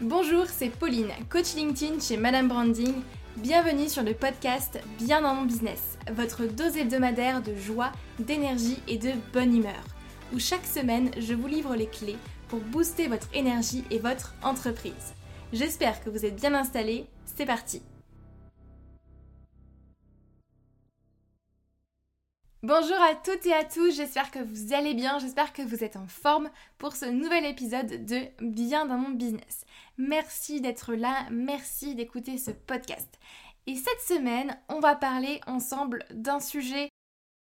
Bonjour, c'est Pauline, coach LinkedIn chez Madame Branding. Bienvenue sur le podcast Bien dans mon business, votre dose hebdomadaire de joie, d'énergie et de bonne humeur, où chaque semaine je vous livre les clés pour booster votre énergie et votre entreprise. J'espère que vous êtes bien installés, c'est parti Bonjour à toutes et à tous, j'espère que vous allez bien, j'espère que vous êtes en forme pour ce nouvel épisode de Bien dans mon business. Merci d'être là, merci d'écouter ce podcast. Et cette semaine, on va parler ensemble d'un sujet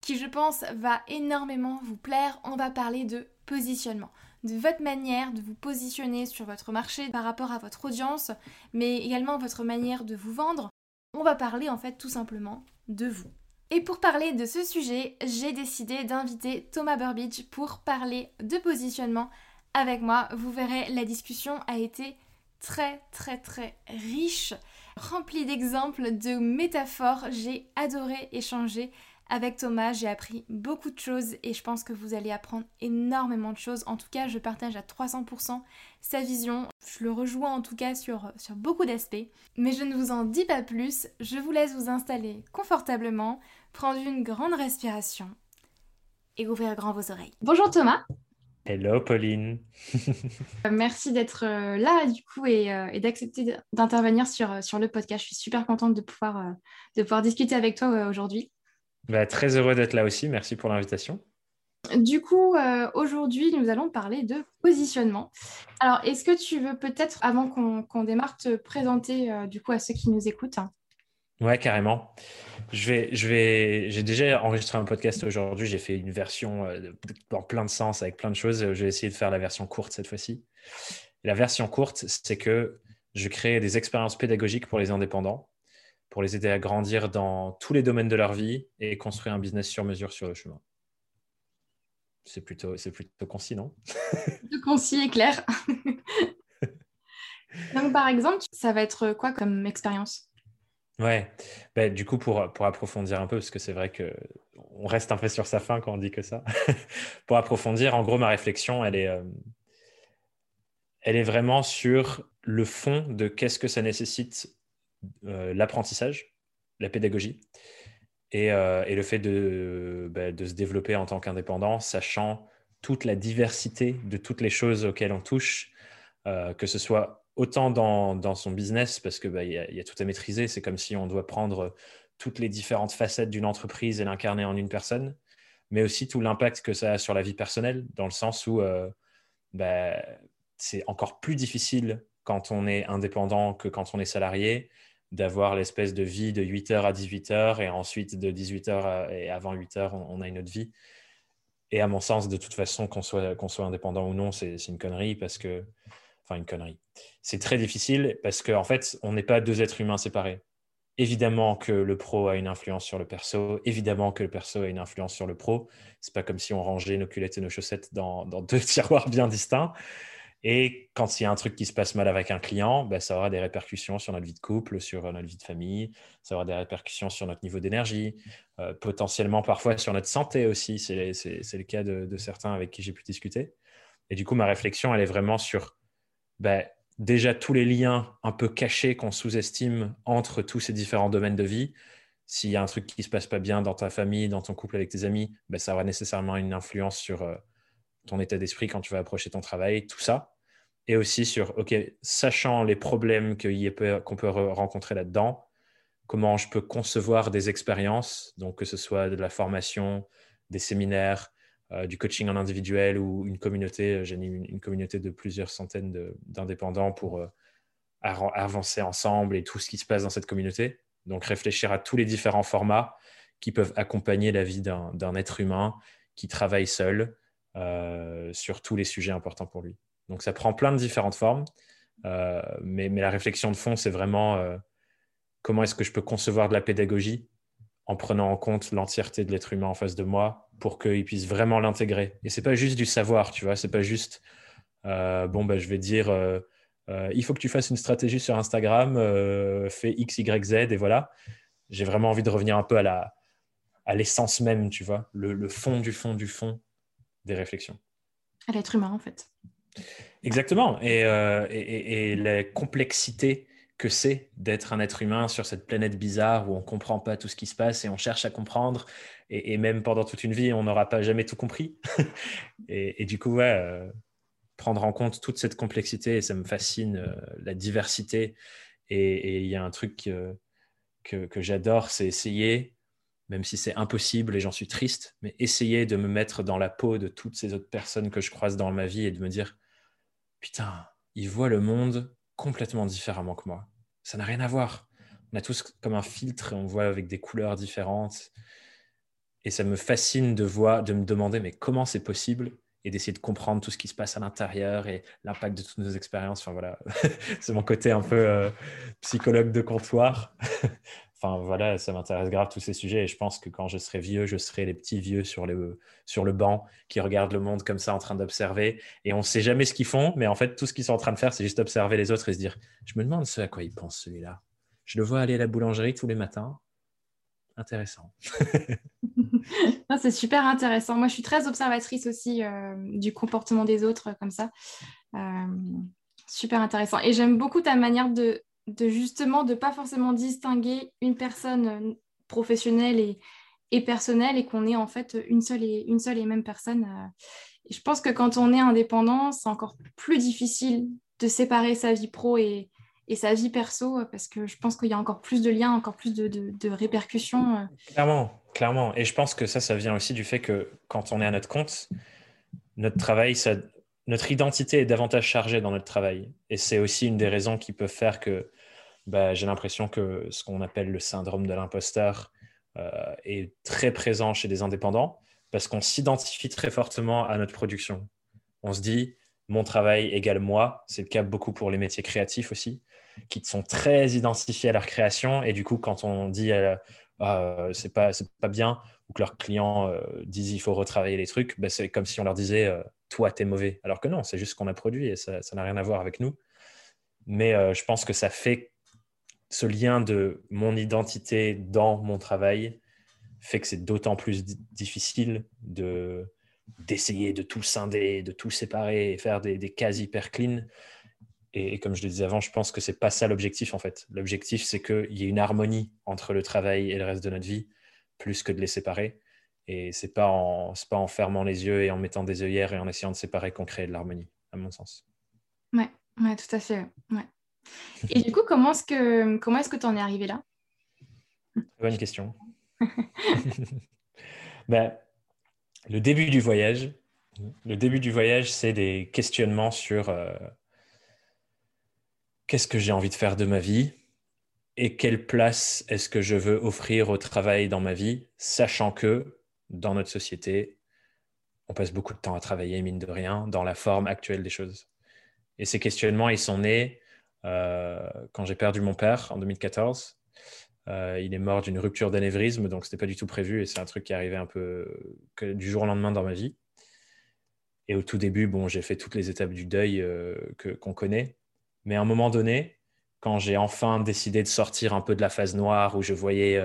qui je pense va énormément vous plaire. On va parler de positionnement, de votre manière de vous positionner sur votre marché par rapport à votre audience, mais également votre manière de vous vendre. On va parler en fait tout simplement de vous. Et pour parler de ce sujet, j'ai décidé d'inviter Thomas Burbidge pour parler de positionnement avec moi. Vous verrez, la discussion a été très très très riche, remplie d'exemples, de métaphores. J'ai adoré échanger avec Thomas, j'ai appris beaucoup de choses et je pense que vous allez apprendre énormément de choses. En tout cas, je partage à 300% sa vision. Je le rejoins en tout cas sur, sur beaucoup d'aspects. Mais je ne vous en dis pas plus. Je vous laisse vous installer confortablement, prendre une grande respiration et ouvrir grand vos oreilles. Bonjour Thomas. Hello Pauline. Merci d'être euh, là du coup et, euh, d'accepter d'intervenir sur, sur le podcast. Je suis super contente de pouvoir, euh, de pouvoir discuter avec toi aujourd'hui. Bah, très heureux d'être là aussi. Merci pour l'invitation. Du coup, euh, aujourd'hui, nous allons parler de positionnement. Alors, est-ce que tu veux peut-être, avant qu'on démarre, te présenter euh, du coup à ceux qui nous écoutent? Ouais, carrément. Je vais, je vais, j'ai déjà enregistré un podcast aujourd'hui. J'ai fait une version euh, dans plein de sens avec plein de choses. Je vais essayer de faire la version courte cette fois-ci. La version courte, c'est que je crée des expériences pédagogiques pour les indépendants pour les aider à grandir dans tous les domaines de leur vie et construire un business sur mesure sur le chemin. C'est plutôt, c'est plutôt concis, non? Plutôt concis et clair. Donc, par exemple, ça va être quoi comme expérience? Ouais, ben, du coup, pour, pour approfondir un peu, parce que c'est vrai qu'on reste un peu sur sa fin quand on dit que ça. pour approfondir, en gros, ma réflexion, elle est, euh, elle est vraiment sur le fond de qu'est-ce que ça nécessite l'apprentissage, la pédagogie et, euh, le fait bah, de, se développer en tant qu'indépendant, sachant toute la diversité de toutes les choses auxquelles on touche, euh, que ce soit autant dans, son business, parce qu'il bah, y, a, tout à maîtriser, c'est comme si on doit prendre toutes les différentes facettes d'une entreprise et l'incarner en une personne, mais aussi tout l'impact que ça a sur la vie personnelle, dans le sens où bah, c'est encore plus difficile quand on est indépendant que quand on est salarié, d'avoir l'espèce de vie de 8h à 18h et ensuite de 18h et avant 8h, on, a une autre vie. Et à mon sens, de toute façon, qu'on soit, soit indépendant ou non, c'est une connerie parce que. Enfin, une connerie. C'est très difficile parce qu'en en fait, on n'est pas deux êtres humains séparés. Évidemment que le pro a une influence sur le perso, évidemment que le perso a une influence sur le pro. C'est pas comme si on rangeait nos culettes et nos chaussettes dans deux tiroirs bien distincts. Et quand il y a un truc qui se passe mal avec un client, ben, ça aura des répercussions sur notre vie de couple, sur notre vie de famille, ça aura des répercussions sur notre niveau d'énergie, euh, potentiellement parfois sur notre santé aussi. C'est le cas de, certains avec qui j'ai pu discuter. Et du coup, ma réflexion, elle est vraiment sur ben, déjà tous les liens un peu cachés qu'on sous-estime entre tous ces différents domaines de vie. S'il y a un truc qui ne se passe pas bien dans ta famille, dans ton couple avec tes amis, ben, ça aura nécessairement une influence sur... Euh, ton état d'esprit quand tu vas approcher ton travail, tout ça. Et aussi sur, OK, sachant les problèmes qu'on peut rencontrer là-dedans, comment je peux concevoir des expériences, donc que ce soit de la formation, des séminaires, euh, du coaching en individuel ou une communauté. J'ai une, une, communauté de plusieurs centaines d'indépendants pour euh, avancer ensemble et tout ce qui se passe dans cette communauté. Donc réfléchir à tous les différents formats qui peuvent accompagner la vie d'un être humain qui travaille seul, euh, sur tous les sujets importants pour lui. Donc ça prend plein de différentes formes, euh, mais, la réflexion de fond, c'est vraiment euh, comment est-ce que je peux concevoir de la pédagogie en prenant en compte l'entièreté de l'être humain en face de moi pour qu'il puisse vraiment l'intégrer. Et c'est pas juste du savoir, tu vois, c'est pas juste bon, bah, je vais dire il faut que tu fasses une stratégie sur Instagram, fais X, Y, Z, et voilà. J'ai vraiment envie de revenir un peu à à l'essence même, tu vois, le, fond du fond du fond des réflexions. À l'être humain, en fait. Exactement. Et, euh, et, et, la complexité que c'est d'être un être humain sur cette planète bizarre où on ne comprend pas tout ce qui se passe et on cherche à comprendre. Et, même pendant toute une vie, on n'aura pas jamais tout compris. et, du coup, ouais, euh, prendre en compte toute cette complexité, et ça me fascine, euh, la diversité. Et il y a un truc que, que j'adore, c'est essayer, même si c'est impossible et j'en suis triste, mais essayer de me mettre dans la peau de toutes ces autres personnes que je croise dans ma vie et de me dire, putain, ils voient le monde complètement différemment que moi. Ça n'a rien à voir. On a tous comme un filtre et on voit avec des couleurs différentes. Et ça me fascine de voir, de me demander, mais comment c'est possible? Et d'essayer de comprendre tout ce qui se passe à l'intérieur et l'impact de toutes nos expériences. Enfin voilà, c'est mon côté un peu euh, psychologue de comptoir. Enfin, voilà, ça m'intéresse grave tous ces sujets et je pense que quand je serai vieux, je serai les petits vieux sur le, sur le banc qui regardent le monde comme ça en train d'observer et on ne sait jamais ce qu'ils font, mais en fait, tout ce qu'ils sont en train de faire, c'est juste observer les autres et se dire Je me demande ce à quoi il pense celui-là. Je le vois aller à la boulangerie tous les matins. Intéressant. c'est super intéressant. Moi, je suis très observatrice aussi euh, du comportement des autres comme ça. Euh, super intéressant. Et j'aime beaucoup ta manière de, de justement de pas forcément distinguer une personne euh, professionnelle et, et personnelle et qu'on est en fait une seule et, une seule et même personne. Euh. Je pense que quand on est indépendant, c'est encore plus difficile de séparer sa vie pro et, et sa vie perso parce que je pense qu'il y a encore plus de liens, encore plus de, de, répercussions. Euh. Clairement, clairement. Et je pense que ça, ça vient aussi du fait que quand on est à notre compte, notre travail, notre identité est davantage chargée dans notre travail. Et c'est aussi une des raisons qui peuvent faire que bah, j'ai l'impression que ce qu'on appelle le syndrome de l'imposteur euh, est très présent chez des indépendants parce qu'on s'identifie très fortement à notre production. On se dit, mon travail égale moi. C'est le cas beaucoup pour les métiers créatifs aussi, qui sont très identifiés à leur création. Et du coup, quand on dit euh, ah, c'est pas, bien, ou que leurs clients euh, disent il faut retravailler les trucs, bah, c'est comme si on leur disait toi, t'es mauvais. Alors que non, c'est juste ce qu'on a produit et ça n'a rien à voir avec nous. Mais je pense que ça fait ce lien de mon identité dans mon travail fait que c'est d'autant plus difficile de d'essayer de tout scinder, de tout séparer et faire des, cases hyper clean. Et, comme je le disais avant, je pense que c'est pas ça l'objectif en fait. L'objectif, c'est qu'il y ait une harmonie entre le travail et le reste de notre vie, plus que de les séparer. Et c'est pas en pas en fermant les yeux et en mettant des œillères et en essayant de séparer qu'on crée de l'harmonie, à mon sens. Ouais, ouais, tout à fait. Ouais. Et du coup, comment est-ce que tu en es arrivé là? Bonne question. ben, le début du voyage, le début du voyage, c'est des questionnements sur euh, qu'est-ce que j'ai envie de faire de ma vie et quelle place est-ce que je veux offrir au travail dans ma vie, sachant que dans notre société, on passe beaucoup de temps à travailler, mine de rien, dans la forme actuelle des choses. Et ces questionnements, ils sont nés quand j'ai perdu mon père en 2014. Euh, il est mort d'une rupture d'anévrisme, donc ce n'était pas du tout prévu et c'est un truc qui est arrivé un peu du jour au lendemain dans ma vie. Et au tout début, bon, j'ai fait toutes les étapes du deuil euh, qu'on connaît. Mais à un moment donné, quand j'ai enfin décidé de sortir un peu de la phase noire où je voyais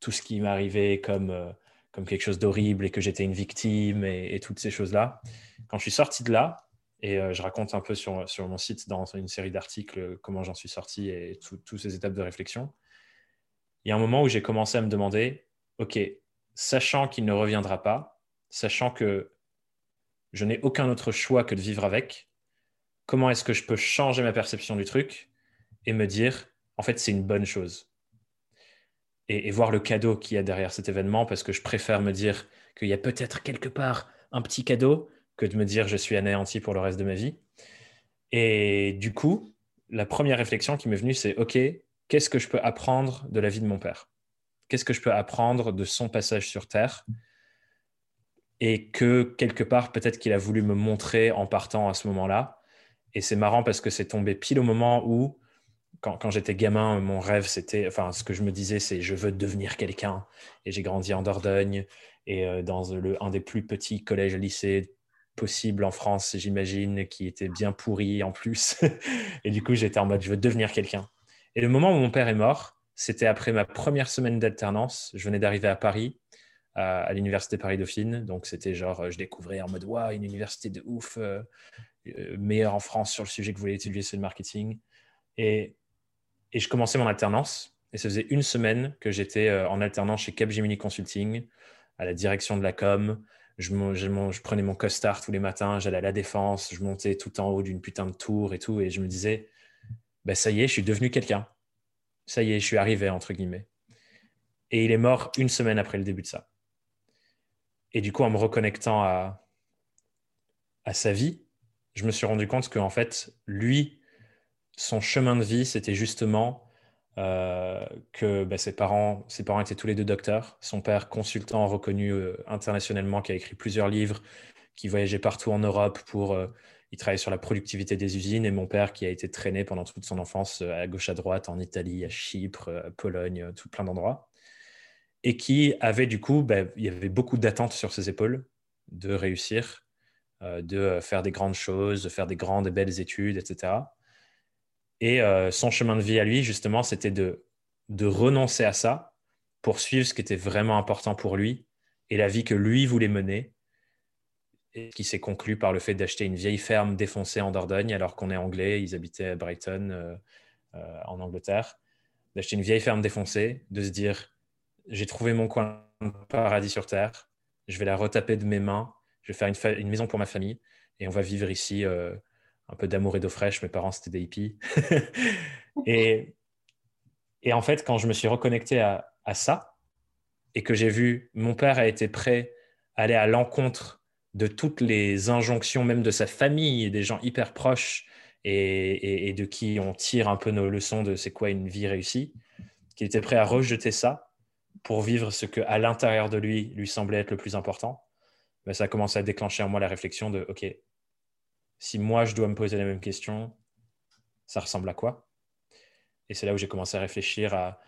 tout ce qui m'arrivait comme, comme quelque chose d'horrible et que j'étais une victime et toutes ces choses-là, quand je suis sorti de là, et euh, je raconte un peu sur, sur mon site, dans une série d'articles, comment j'en suis sorti et toutes ces étapes de réflexion. Il y a un moment où j'ai commencé à me demander, OK, sachant qu'il ne reviendra pas, sachant que je n'ai aucun autre choix que de vivre avec, comment est-ce que je peux changer ma perception du truc et me dire, en fait, c'est une bonne chose? Et, et voir le cadeau qu'il y a derrière cet événement, parce que je préfère me dire qu'il y a peut-être quelque part un petit cadeau que de me dire je suis anéanti pour le reste de ma vie. Et du coup, la première réflexion qui m'est venue, c'est OK, qu'est-ce que je peux apprendre de la vie de mon père? Qu'est-ce que je peux apprendre de son passage sur Terre? Et que quelque part, peut-être qu'il a voulu me montrer en partant à ce moment-là. Et c'est marrant parce que c'est tombé pile au moment où, quand, quand j'étais gamin, mon rêve, c'était, enfin, ce que je me disais, c'est je veux devenir quelqu'un. Et j'ai grandi en Dordogne et euh, dans le, un des plus petits collèges et lycées possible en France, j'imagine, qui était bien pourri en plus. et du coup, j'étais en mode, je veux devenir quelqu'un. Et le moment où mon père est mort, c'était après ma première semaine d'alternance. Je venais d'arriver à Paris à, l'université Paris-Dauphine. Donc, c'était genre, je découvrais en mode, waouh, une université de ouf, meilleure en France sur le sujet que vous voulez étudier, c'est le marketing. Et, et je commençais mon alternance. Et ça faisait une semaine que j'étais en alternance chez Capgemini Consulting, à la direction de la com. Je, prenais mon costard tous les matins, j'allais à la défense, je montais tout en haut d'une putain de tour et tout. Et je me disais, bah, ça y est, je suis devenu quelqu'un. Ça y est, je suis arrivé, entre guillemets. Et il est mort une semaine après le début de ça. Et du coup, en me reconnectant à, à sa vie, je me suis rendu compte qu'en fait, lui, son chemin de vie, c'était justement que bah, ses, parents, ses parents étaient tous les deux docteurs. Son père, consultant reconnu euh, internationalement, qui a écrit plusieurs livres, qui voyageait partout en Europe pour euh, il travaillait sur la productivité des usines et mon père qui a été traîné pendant toute son enfance euh, à gauche à droite en Italie, à Chypre, à Pologne, euh, tout plein d'endroits et qui avait du coup, ben, il y avait beaucoup d'attentes sur ses épaules de réussir, euh, de faire des grandes choses, de faire des grandes et belles études, etc. Et son chemin de vie à lui, justement, c'était de, renoncer à ça pour suivre ce qui était vraiment important pour lui et la vie que lui voulait mener. Qui s'est conclu par le fait d'acheter une vieille ferme défoncée en Dordogne, alors qu'on est anglais, ils habitaient à Brighton, euh, euh, en Angleterre, d'acheter une vieille ferme défoncée, de se dire j'ai trouvé mon coin de paradis sur terre, je vais la retaper de mes mains, je vais faire une, maison pour ma famille et on va vivre ici euh, un peu d'amour et d'eau fraîche. Mes parents c'était des hippies. et, et en fait, quand je me suis reconnecté à, ça et que j'ai vu mon père a été prêt à aller à l'encontre de toutes les injonctions, même de sa famille et des gens hyper proches et, de qui on tire un peu nos leçons de c'est quoi une vie réussie, qu'il était prêt à rejeter ça pour vivre ce que à l'intérieur de lui lui semblait être le plus important, ben, ça a commencé à déclencher en moi la réflexion de ok, si moi je dois me poser la même question, ça ressemble à quoi? Et c'est là où j'ai commencé à réfléchir à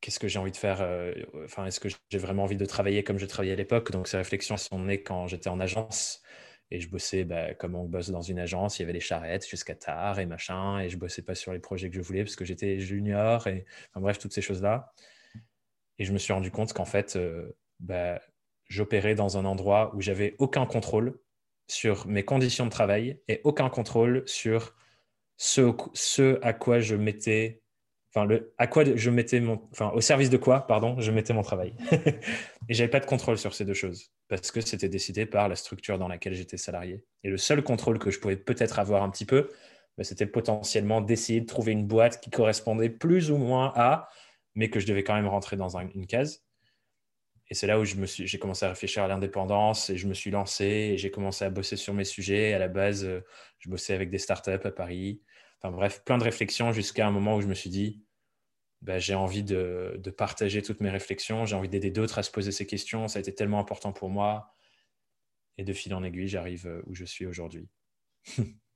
qu'est-ce que j'ai envie de faire euh, Enfin, est-ce que j'ai vraiment envie de travailler comme je travaillais à l'époque? Donc, ces réflexions sont nées quand j'étais en agence et je bossais bah, comme on bosse dans une agence. Il y avait les charrettes jusqu'à tard et machin, et je bossais pas sur les projets que je voulais parce que j'étais junior et enfin, bref, toutes ces choses-là. Et je me suis rendu compte qu'en fait, euh, bah, j'opérais dans un endroit où j'avais aucun contrôle sur mes conditions de travail et aucun contrôle sur ce, à quoi je mettais enfin mon, enfin au service de quoi, pardon, je mettais mon travail. et j'avais pas de contrôle sur ces deux choses parce que c'était décidé par la structure dans laquelle j'étais salarié. Et le seul contrôle que je pouvais peut-être avoir un petit peu, bah, c'était potentiellement d'essayer de trouver une boîte qui correspondait plus ou moins à, mais que je devais quand même rentrer dans une case. Et c'est là où j'ai commencé à réfléchir à l'indépendance et je me suis lancé et j'ai commencé à bosser sur mes sujets. À la base, euh, je bossais avec des startups à Paris. Enfin bref, plein de réflexions jusqu'à un moment où je me suis dit, bah, j'ai envie de, partager toutes mes réflexions, j'ai envie d'aider d'autres à se poser ces questions. Ça a été tellement important pour moi. Et de fil en aiguille, j'arrive euh, où je suis aujourd'hui.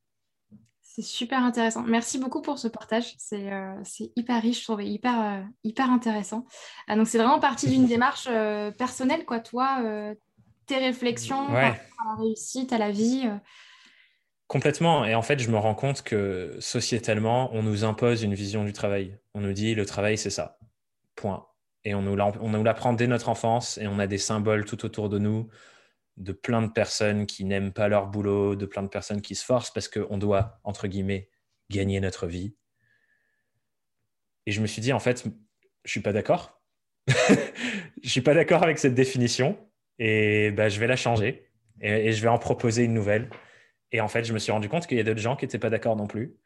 c'est super intéressant. Merci beaucoup pour ce partage. C'est euh, hyper riche, je trouve, hyper, euh, hyper intéressant. donc, c'est vraiment partie d'une démarche personnelle, quoi. Toi, tes réflexions à la réussite, à la vie. Complètement. Et en fait, je me rends compte que sociétalement, on nous impose une vision du travail. On nous dit le travail, c'est ça. Point. Et on nous l'apprend dès notre enfance et on a des symboles tout autour de nous de plein de personnes qui n'aiment pas leur boulot, de plein de personnes qui se forcent parce qu'on doit, entre guillemets, gagner notre vie. Et je me suis dit, en fait, je suis pas d'accord. je suis pas d'accord avec cette définition et bah, je vais la changer et je vais en proposer une nouvelle. Et en fait, je me suis rendu compte qu'il y a d'autres gens qui n'étaient pas d'accord non plus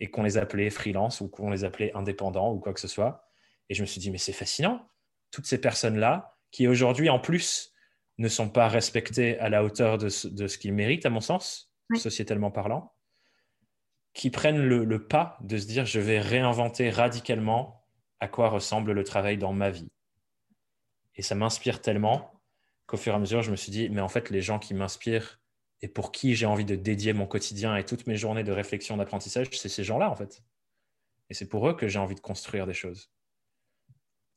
et qu'on les appelait freelance ou qu'on les appelait indépendants ou quoi que ce soit. Et je me suis dit, mais c'est fascinant. Toutes ces personnes-là qui aujourd'hui, en plus, ne sont pas respectées à la hauteur de ce, de ce qu'ils méritent, à mon sens, sociétalement parlant, qui prennent le, le pas de se dire, je vais réinventer radicalement à quoi ressemble le travail dans ma vie. Et ça m'inspire tellement qu'au fur et à mesure, je me suis dit, mais en fait, les gens qui m'inspirent et pour qui j'ai envie de dédier mon quotidien et toutes mes journées de réflexion, d'apprentissage, c'est ces gens-là, en fait. Et c'est pour eux que j'ai envie de construire des choses.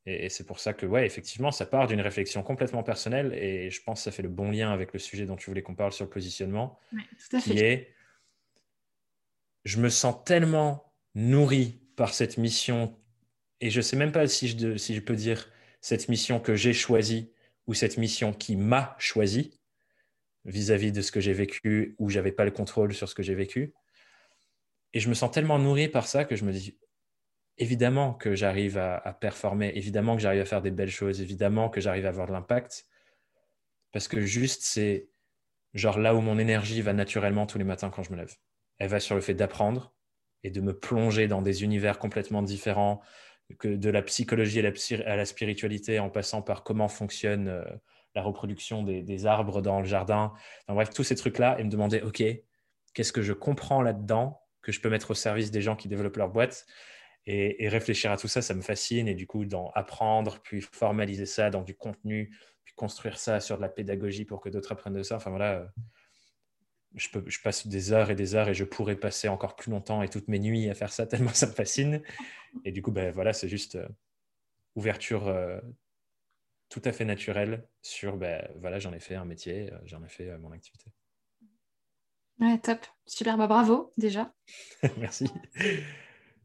Et, c'est pour ça que, ouais, effectivement, ça part d'une réflexion complètement personnelle et je pense que ça fait le bon lien avec le sujet dont tu voulais qu'on parle sur le positionnement, qui est je me sens tellement nourri par cette mission et je ne sais même pas si je, si je peux dire cette mission que j'ai choisie ou cette mission qui m'a choisi vis-à-vis de ce que j'ai vécu, où j'avais pas le contrôle sur ce que j'ai vécu. Et je me sens tellement nourri par ça que je me dis, évidemment que j'arrive à, performer, évidemment que j'arrive à faire des belles choses, évidemment que j'arrive à avoir de l'impact. Parce que juste, c'est genre là où mon énergie va naturellement tous les matins quand je me lève. Elle va sur le fait d'apprendre et de me plonger dans des univers complètement différents, que de la psychologie à la, spiritualité, en passant par comment fonctionne euh, la reproduction des, arbres dans le jardin. bref, tous ces trucs-là, et me demander, OK, qu'est-ce que je comprends là-dedans que je peux mettre au service des gens qui développent leur boîte? Et, réfléchir à tout ça, ça me fascine. Et du coup, dans apprendre, puis formaliser ça dans du contenu, puis construire ça sur de la pédagogie pour que d'autres apprennent de ça. Enfin voilà, euh, je, peux, je passe des heures et des heures et je pourrais passer encore plus longtemps et toutes mes nuits à faire ça tellement ça me fascine. Et du coup, ben voilà, c'est juste euh, ouverture euh, tout à fait naturelle sur, ben voilà, j'en ai fait un métier, j'en ai fait mon activité. Ouais, top. Super, bah, bravo déjà. Merci.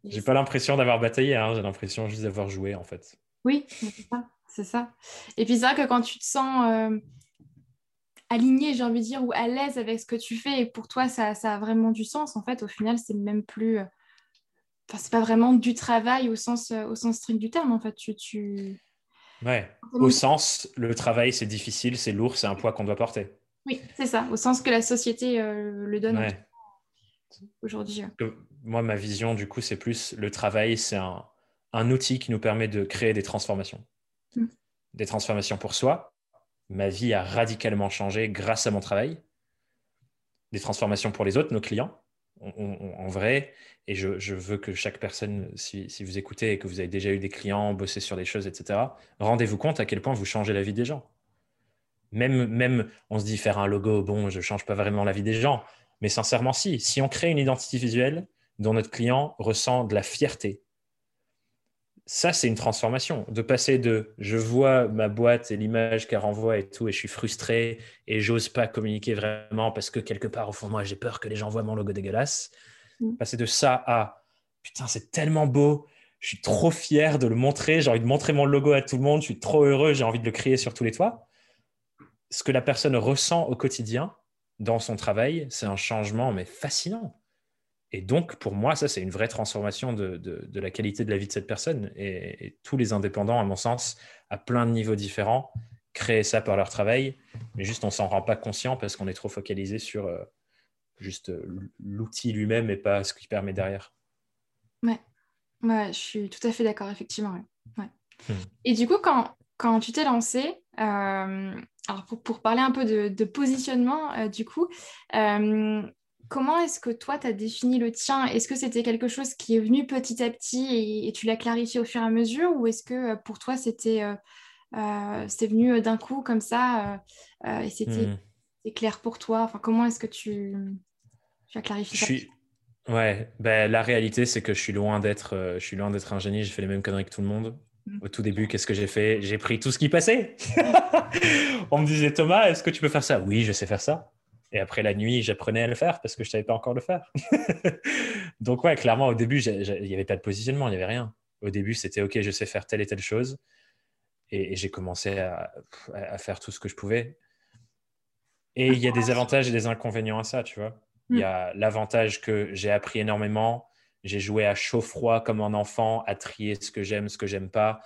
J'ai pas l'impression d'avoir bataillé, hein. j'ai l'impression juste d'avoir joué en fait. Oui, c'est ça, c'est ça. Et puis c'est vrai que quand tu te sens euh, aligné, j'ai envie de dire, ou à l'aise avec ce que tu fais, et pour toi ça, ça a vraiment du sens, en fait, au final, c'est même plus. Euh, enfin, c'est pas vraiment du travail au sens, euh, au sens strict du terme, en fait. Tu, tu... Ouais, au sens, le travail c'est difficile, c'est lourd, c'est un poids qu'on doit porter. Oui, c'est ça, au sens que la société le donne. Ouais aujourd'hui Moi, ma vision, du coup, c'est plus le travail, c'est un, un, outil qui nous permet de créer des transformations. Mm. Des transformations pour soi. Ma vie a radicalement changé grâce à mon travail. Des transformations pour les autres, nos clients, en vrai. Et je, je, veux que chaque personne, si, si, vous écoutez et que vous avez déjà eu des clients, bossé sur des choses, etc., rendez-vous compte à quel point vous changez la vie des gens. Même, même, on se dit faire un logo, bon, je ne change pas vraiment la vie des gens. Mais sincèrement, si. Si on crée une identité visuelle dont notre client ressent de la fierté, ça, c'est une transformation. De passer de je vois ma boîte et l'image qu'elle renvoie et tout, et je suis frustré et j'ose pas communiquer vraiment parce que quelque part au fond de moi, j'ai peur que les gens voient mon logo dégueulasse. Mm. Passer de ça à putain, c'est tellement beau, je suis trop fier de le montrer, j'ai envie de montrer mon logo à tout le monde, je suis trop heureux, j'ai envie de le crier sur tous les toits. Ce que la personne ressent au quotidien, dans son travail, c'est un changement mais fascinant. Et donc, pour moi, ça, c'est une vraie transformation de, de, la qualité de la vie de cette personne. Et, tous les indépendants, à mon sens, à plein de niveaux différents, créent ça par leur travail, mais juste on s'en rend pas conscient parce qu'on est trop focalisé sur euh, juste euh, l'outil lui-même et pas ce qui permet derrière. Ouais. ouais, je suis tout à fait d'accord, effectivement. Ouais. Hmm. Et du coup, quand, quand tu t'es lancé, euh, alors pour, parler un peu de, positionnement, euh, du coup, euh, comment est-ce que toi, tu as défini le tien? Est-ce que c'était quelque chose qui est venu petit à petit et, tu l'as clarifié au fur et à mesure? Ou est-ce que pour toi, c'était c'est venu d'un coup comme ça et c'était hmm. clair pour toi? Enfin, Comment est-ce que tu, tu, as clarifié ça? Suis... Ouais, ben, la réalité, c'est que je suis loin d'être, je suis loin d'être un génie. J'ai fait les mêmes conneries que tout le monde. Au tout début, qu'est-ce que j'ai fait? J'ai pris tout ce qui passait. On me disait Thomas, est-ce que tu peux faire ça? Oui, je sais faire ça. Et après la nuit, j'apprenais à le faire parce que je ne savais pas encore le faire. Donc ouais, clairement, au début, il n'y avait pas de positionnement, il n'y avait rien. Au début, c'était OK, je sais faire telle et telle chose. Et, j'ai commencé à, faire tout ce que je pouvais. Et il y a des avantages et des inconvénients à ça, tu vois. Il y a l'avantage que j'ai appris énormément j'ai joué à chaud-froid comme un enfant, à trier ce que j'aime, ce que j'aime pas.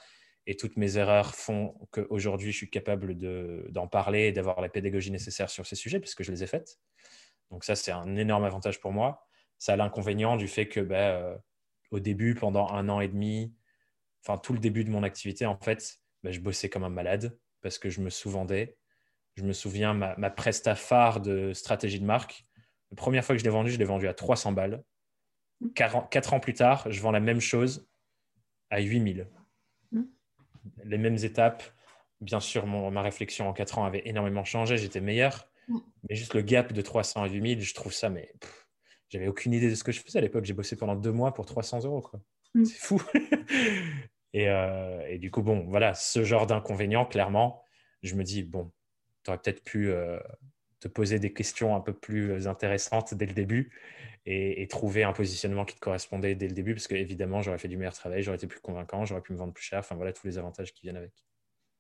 Et toutes mes erreurs font qu'aujourd'hui, je suis capable d'en parler et d'avoir la pédagogie nécessaire sur ces sujets, puisque je les ai faites. Donc ça, c'est un énorme avantage pour moi. Ça a l'inconvénient du fait que ben, au début, pendant un an et demi, enfin tout le début de mon activité, en fait, ben, je bossais comme un malade parce que je me sous-vendais. Je me souviens, ma, ma presta phare de stratégie de marque, la première fois que je l'ai vendue, je l'ai vendue à 300 balles. Quatre ans plus tard, je vends la même chose à 8000. Mm. Les mêmes étapes. Bien sûr, ma réflexion en quatre ans avait énormément changé, j'étais meilleur. Mm. Mais juste le gap de 300 à 8000, je trouve ça, mais j'avais aucune idée de ce que je faisais à l'époque. J'ai bossé pendant deux mois pour 300 euros. Quoi. Mm. C'est fou. Euh, et, du coup, bon, voilà, ce genre d'inconvénient, clairement, je me dis, bon, tu aurais peut-être pu euh, te poser des questions un peu plus intéressantes dès le début et, trouver un positionnement qui te correspondait dès le début, parce qu'évidemment, j'aurais fait du meilleur travail, j'aurais été plus convaincant, j'aurais pu me vendre plus cher, enfin voilà tous les avantages qui viennent avec.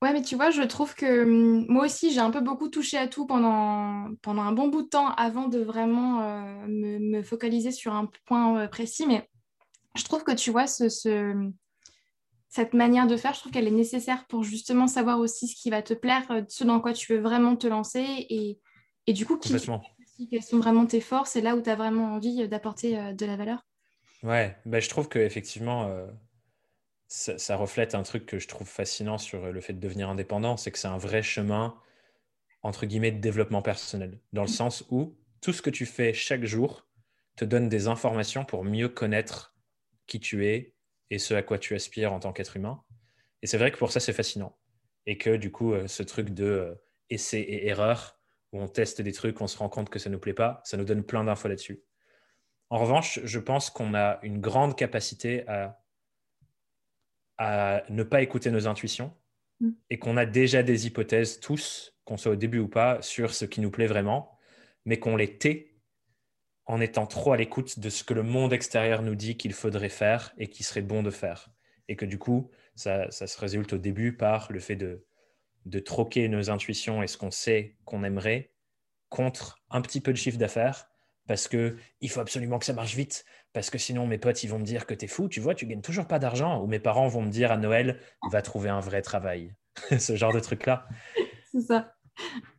Ouais, mais tu vois, je trouve que hum, moi aussi, j'ai un peu beaucoup touché à tout pendant, pendant un bon bout de temps avant de vraiment euh, me, focaliser sur un point euh, précis. Mais je trouve que tu vois, ce, ce- cette manière de faire, je trouve qu'elle est nécessaire pour justement savoir aussi ce qui va te plaire, euh, ce dans quoi tu veux vraiment te lancer et, et du coup, qui, quelles sont vraiment tes forces? Et là où tu as vraiment envie euh, d'apporter euh, de la valeur? Ouais, bah, je trouve qu'effectivement, ça, ça reflète un truc que je trouve fascinant sur le fait de devenir indépendant, c'est que c'est un vrai chemin, entre guillemets, de développement personnel, dans le sens où tout ce que tu fais chaque jour te donne des informations pour mieux connaître qui tu es et ce à quoi tu aspires en tant qu'être humain. Et c'est vrai que pour ça, c'est fascinant. Et que du coup, euh, ce truc de euh, essai et erreur, où on teste des trucs, on se rend compte que ça ne nous plaît pas, ça nous donne plein d'infos là-dessus. En revanche, je pense qu'on a une grande capacité à à ne pas écouter nos intuitions Mm. et qu'on a déjà des hypothèses tous, qu'on soit au début ou pas, sur ce qui nous plaît vraiment, mais qu'on les tait en étant trop à l'écoute de ce que le monde extérieur nous dit qu'il faudrait faire et qui serait bon de faire. Et que du coup, ça, ça se résulte au début par le fait de, de troquer nos intuitions et ce qu'on sait qu'on aimerait contre un petit peu de chiffre d'affaires parce que il faut absolument que ça marche vite parce que sinon mes potes ils vont me dire que t'es fou, tu vois, tu gagnes toujours pas d'argent ou mes parents vont me dire à Noël va trouver un vrai travail, ce genre de truc là. C'est ça.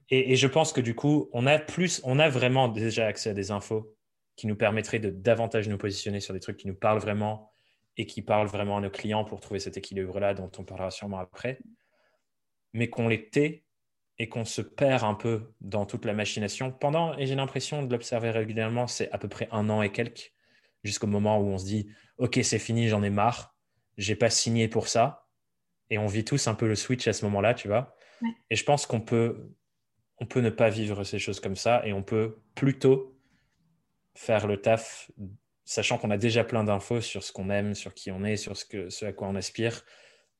Et, et je pense que du coup on a plus, on a vraiment déjà accès à des infos qui nous permettraient de davantage nous positionner sur des trucs qui nous parlent vraiment et qui parlent vraiment à nos clients pour trouver cet équilibre là dont on parlera sûrement après, mais qu'on les tait et qu'on se perd un peu dans toute la machination pendant, et j'ai l'impression de l'observer régulièrement, c'est à peu près un an et quelques, jusqu'au moment où on se dit, ok, c'est fini, j'en ai marre, j'ai pas signé pour ça, et on vit tous un peu le switch à ce moment-là, tu vois. Ouais. Et je pense qu'on peut, on peut ne pas vivre ces choses comme ça, et on peut plutôt faire le taf, sachant qu'on a déjà plein d'infos sur ce qu'on aime, sur qui on est, sur ce, que, ce à quoi on aspire,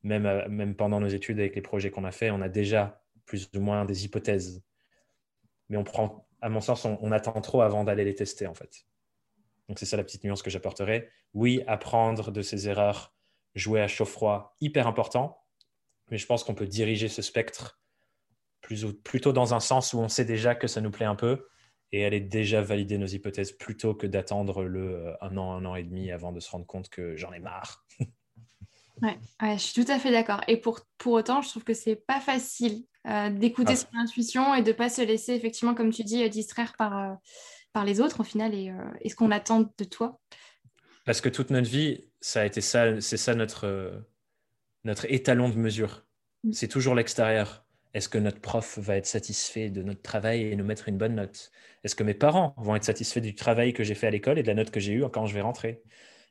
même, euh, même pendant nos études avec les projets qu'on a fait, on a déjà plus ou moins des hypothèses. Mais on prend, à mon sens, on, on attend trop avant d'aller les tester, en fait. Donc c'est ça la petite nuance que j'apporterai. Oui, apprendre de ses erreurs, jouer à chaud-froid, hyper important, mais je pense qu'on peut diriger ce spectre plus ou, plutôt dans un sens où on sait déjà que ça nous plaît un peu et aller déjà valider nos hypothèses plutôt que d'attendre le euh, un an, un an et demi avant de se rendre compte que j'en ai marre. Ouais, ouais, je suis tout à fait d'accord. Et pour, pour autant, je trouve que c'est pas facile euh, d'écouter Ah. son intuition et de pas se laisser, effectivement, comme tu dis, euh, distraire par, euh, par les autres, au final, et, euh, et ce qu'on attend de toi. Parce que toute notre vie, ça a été ça, c'est ça notre, notre étalon de mesure. Mm. C'est toujours l'extérieur. Est-ce que notre prof va être satisfait de notre travail et nous mettre une bonne note? Est-ce que mes parents vont être satisfaits du travail que j'ai fait à l'école et de la note que j'ai eue quand je vais rentrer?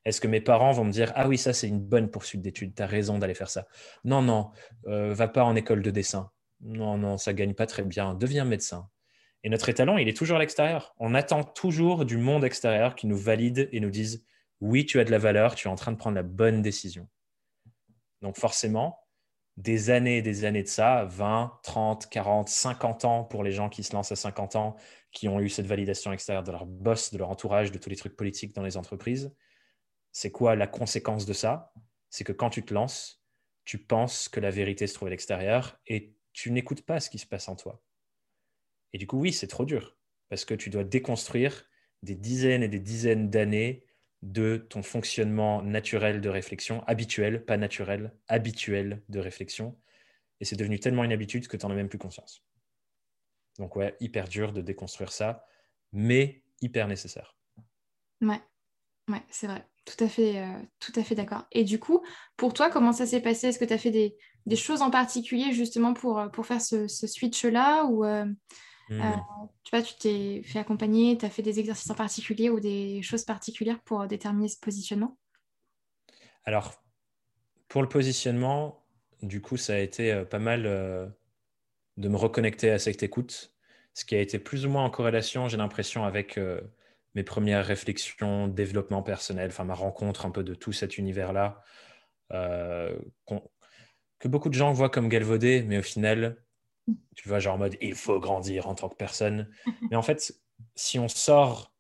Est-ce que mes parents vont me dire Ah oui, ça c'est une bonne poursuite d'études, tu as raison d'aller faire ça Non, non, euh, va pas en école de dessin. Non, non, ça gagne pas très bien, deviens médecin. Et notre étalon, il est toujours à l'extérieur. On attend toujours du monde extérieur qui nous valide et nous dise Oui, tu as de la valeur, tu es en train de prendre la bonne décision. Donc forcément, des années et des années de ça, 20, 30, 40, 50 ans pour les gens qui se lancent à 50 ans, qui ont eu cette validation extérieure de leur boss, de leur entourage, de tous les trucs politiques dans les entreprises. C'est quoi la conséquence de ça? C'est que quand tu te lances, tu penses que la vérité se trouve à l'extérieur et tu n'écoutes pas ce qui se passe en toi. Et du coup, oui, c'est trop dur parce que tu dois déconstruire des dizaines et des dizaines d'années de ton fonctionnement naturel de réflexion, habituel, pas naturel, habituel de réflexion. Et c'est devenu tellement une habitude que tu n'en as même plus conscience. Donc ouais, hyper dur de déconstruire ça, mais hyper nécessaire. Ouais, ouais, c'est vrai. Tout à fait, euh, tout à fait d'accord. Et du coup, pour toi, comment ça s'est passé? Est-ce que tu as fait des, des, choses en particulier justement pour, pour faire ce, ce switch-là? Ou euh, euh, tu vois, tu t'es fait accompagner, tu as fait des exercices en particulier ou des choses particulières pour déterminer ce positionnement? Alors, pour le positionnement, du coup, ça a été euh, pas mal euh, de me reconnecter à cette écoute, ce qui a été plus ou moins en corrélation, j'ai l'impression, avec euh, mes premières réflexions, développement personnel, enfin ma rencontre un peu de tout cet univers-là, euh, que beaucoup de gens voient comme galvaudé, mais au final, tu vois, genre en mode il faut grandir en tant que personne. Mais en fait, si on sort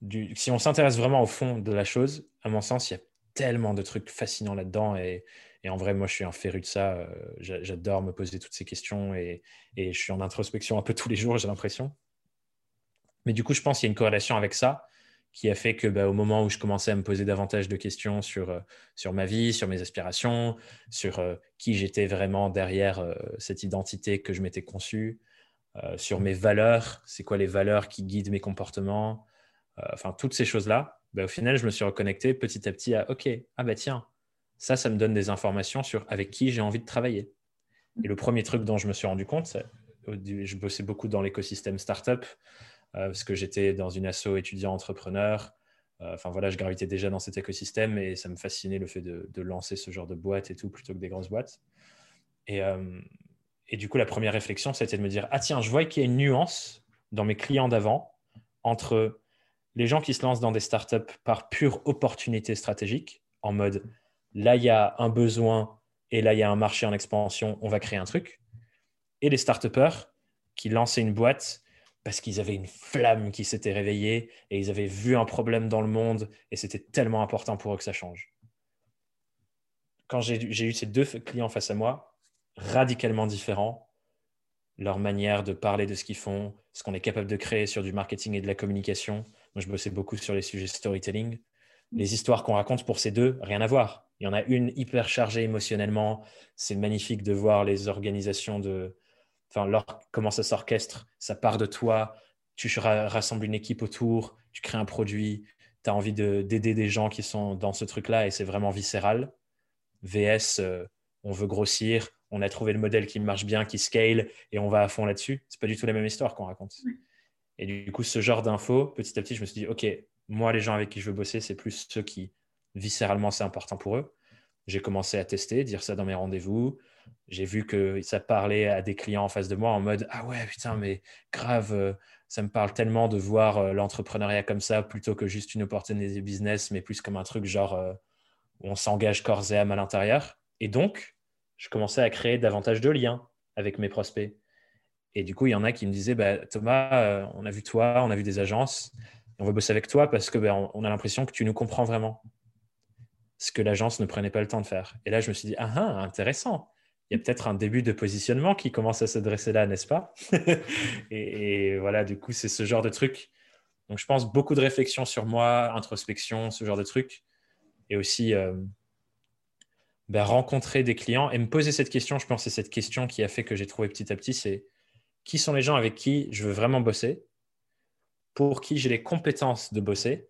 du. Si on s'intéresse vraiment au fond de la chose, à mon sens, il y a tellement de trucs fascinants là-dedans et, Et en vrai, moi, je suis un féru de ça. Euh, j'adore me poser toutes ces questions et, je suis en introspection un peu tous les jours, j'ai l'impression. Mais du coup, je pense qu'il y a une corrélation avec ça qui a fait que bah, au moment où je commençais à me poser davantage de questions sur, euh, sur ma vie, sur mes aspirations, sur euh, qui j'étais vraiment derrière cette identité que je m'étais conçue, sur mes valeurs, c'est quoi les valeurs qui guident mes comportements, enfin toutes ces choses-là, bah, au final, je me suis reconnecté petit à petit à OK, ah bah tiens, ça, ça me donne des informations sur avec qui j'ai envie de travailler. Et le premier truc dont je me suis rendu compte, je bossais beaucoup dans l'écosystème startup euh, parce que j'étais dans une asso étudiant-entrepreneur. Euh, enfin voilà, je gravitais déjà dans cet écosystème et ça me fascinait le fait de, lancer ce genre de boîte et tout plutôt que des grosses boîtes. Et, euh, et du coup, la première réflexion, c'était de me dire Ah, tiens, je vois qu'il y a une nuance dans mes clients d'avant entre les gens qui se lancent dans des startups par pure opportunité stratégique, en mode là, il y a un besoin et là, il y a un marché en expansion, on va créer un truc. Et les start qui lançaient une boîte parce qu'ils avaient une flamme qui s'était réveillée et ils avaient vu un problème dans le monde et c'était tellement important pour eux que ça change. Quand j'ai eu ces deux clients face à moi, radicalement différents, leur manière de parler de ce qu'ils font, ce qu'on est capable de créer sur du marketing et de la communication. Moi, je bossais beaucoup sur les sujets storytelling. Les histoires qu'on raconte pour ces deux, rien à voir. Il y en a une hyper chargée émotionnellement. C'est magnifique de voir les organisations de. Enfin, comment ça s'orchestre. Ça part de toi. Tu rassembles une équipe autour. Tu crées un produit. Tu as envie d'aider des gens qui sont dans ce truc-là et c'est vraiment viscéral. VS, euh, on veut grossir. On a trouvé le modèle qui marche bien, qui scale et on va à fond là-dessus. C'est pas du tout la même histoire qu'on raconte. Et du coup, ce genre d'infos, petit à petit, je me suis dit, OK, moi, les gens avec qui je veux bosser, c'est plus ceux qui viscéralement, c'est important pour eux. J'ai commencé à tester, dire ça dans mes rendez-vous. J'ai vu que ça parlait à des clients en face de moi en mode Ah ouais, putain, mais grave, euh, ça me parle tellement de voir euh, l'entrepreneuriat comme ça plutôt que juste une opportunité business, mais plus comme un truc genre euh, où on s'engage corps et âme à l'intérieur. Et donc, je commençais à créer davantage de liens avec mes prospects. Et du coup, il y en a qui me disaient bah, Thomas, on a vu toi, on a vu des agences, on veut bosser avec toi parce que ben, on a l'impression que tu nous comprends vraiment ce que l'agence ne prenait pas le temps de faire. Et là, je me suis dit, ah, ah intéressant. Il y a peut-être un début de positionnement qui commence à se dresser là, n'est-ce pas et, voilà, du coup, c'est ce genre de truc. Donc, je pense beaucoup de réflexion sur moi, introspection, ce genre de truc. Et aussi, euh, ben, rencontrer des clients et me poser cette question. Je pense que c'est cette question qui a fait que j'ai trouvé petit à petit, c'est qui sont les gens avec qui je veux vraiment bosser, pour qui j'ai les compétences de bosser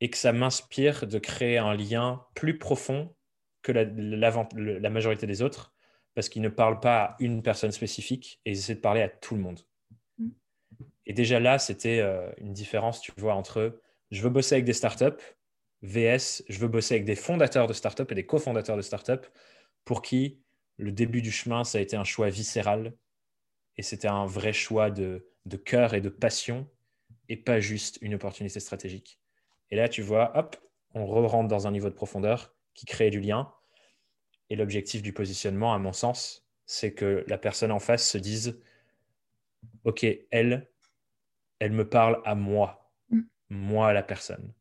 et que ça m'inspire de créer un lien plus profond que la, la, majorité des autres, parce qu'ils ne parlent pas à une personne spécifique et ils essaient de parler à tout le monde. Mm. Et déjà là, c'était euh, une différence, tu vois, entre je veux bosser avec des startups, VS, je veux bosser avec des fondateurs de startups et des cofondateurs de startups pour qui le début du chemin, ça a été un choix viscéral et c'était un vrai choix de, de cœur et de passion et pas juste une opportunité stratégique. Et là, tu vois, hop, on re-rentre dans un niveau de profondeur qui crée du lien. Et l'objectif du positionnement, à mon sens, c'est que la personne en face se dise, OK, elle, elle me parle à moi, mm. moi la personne.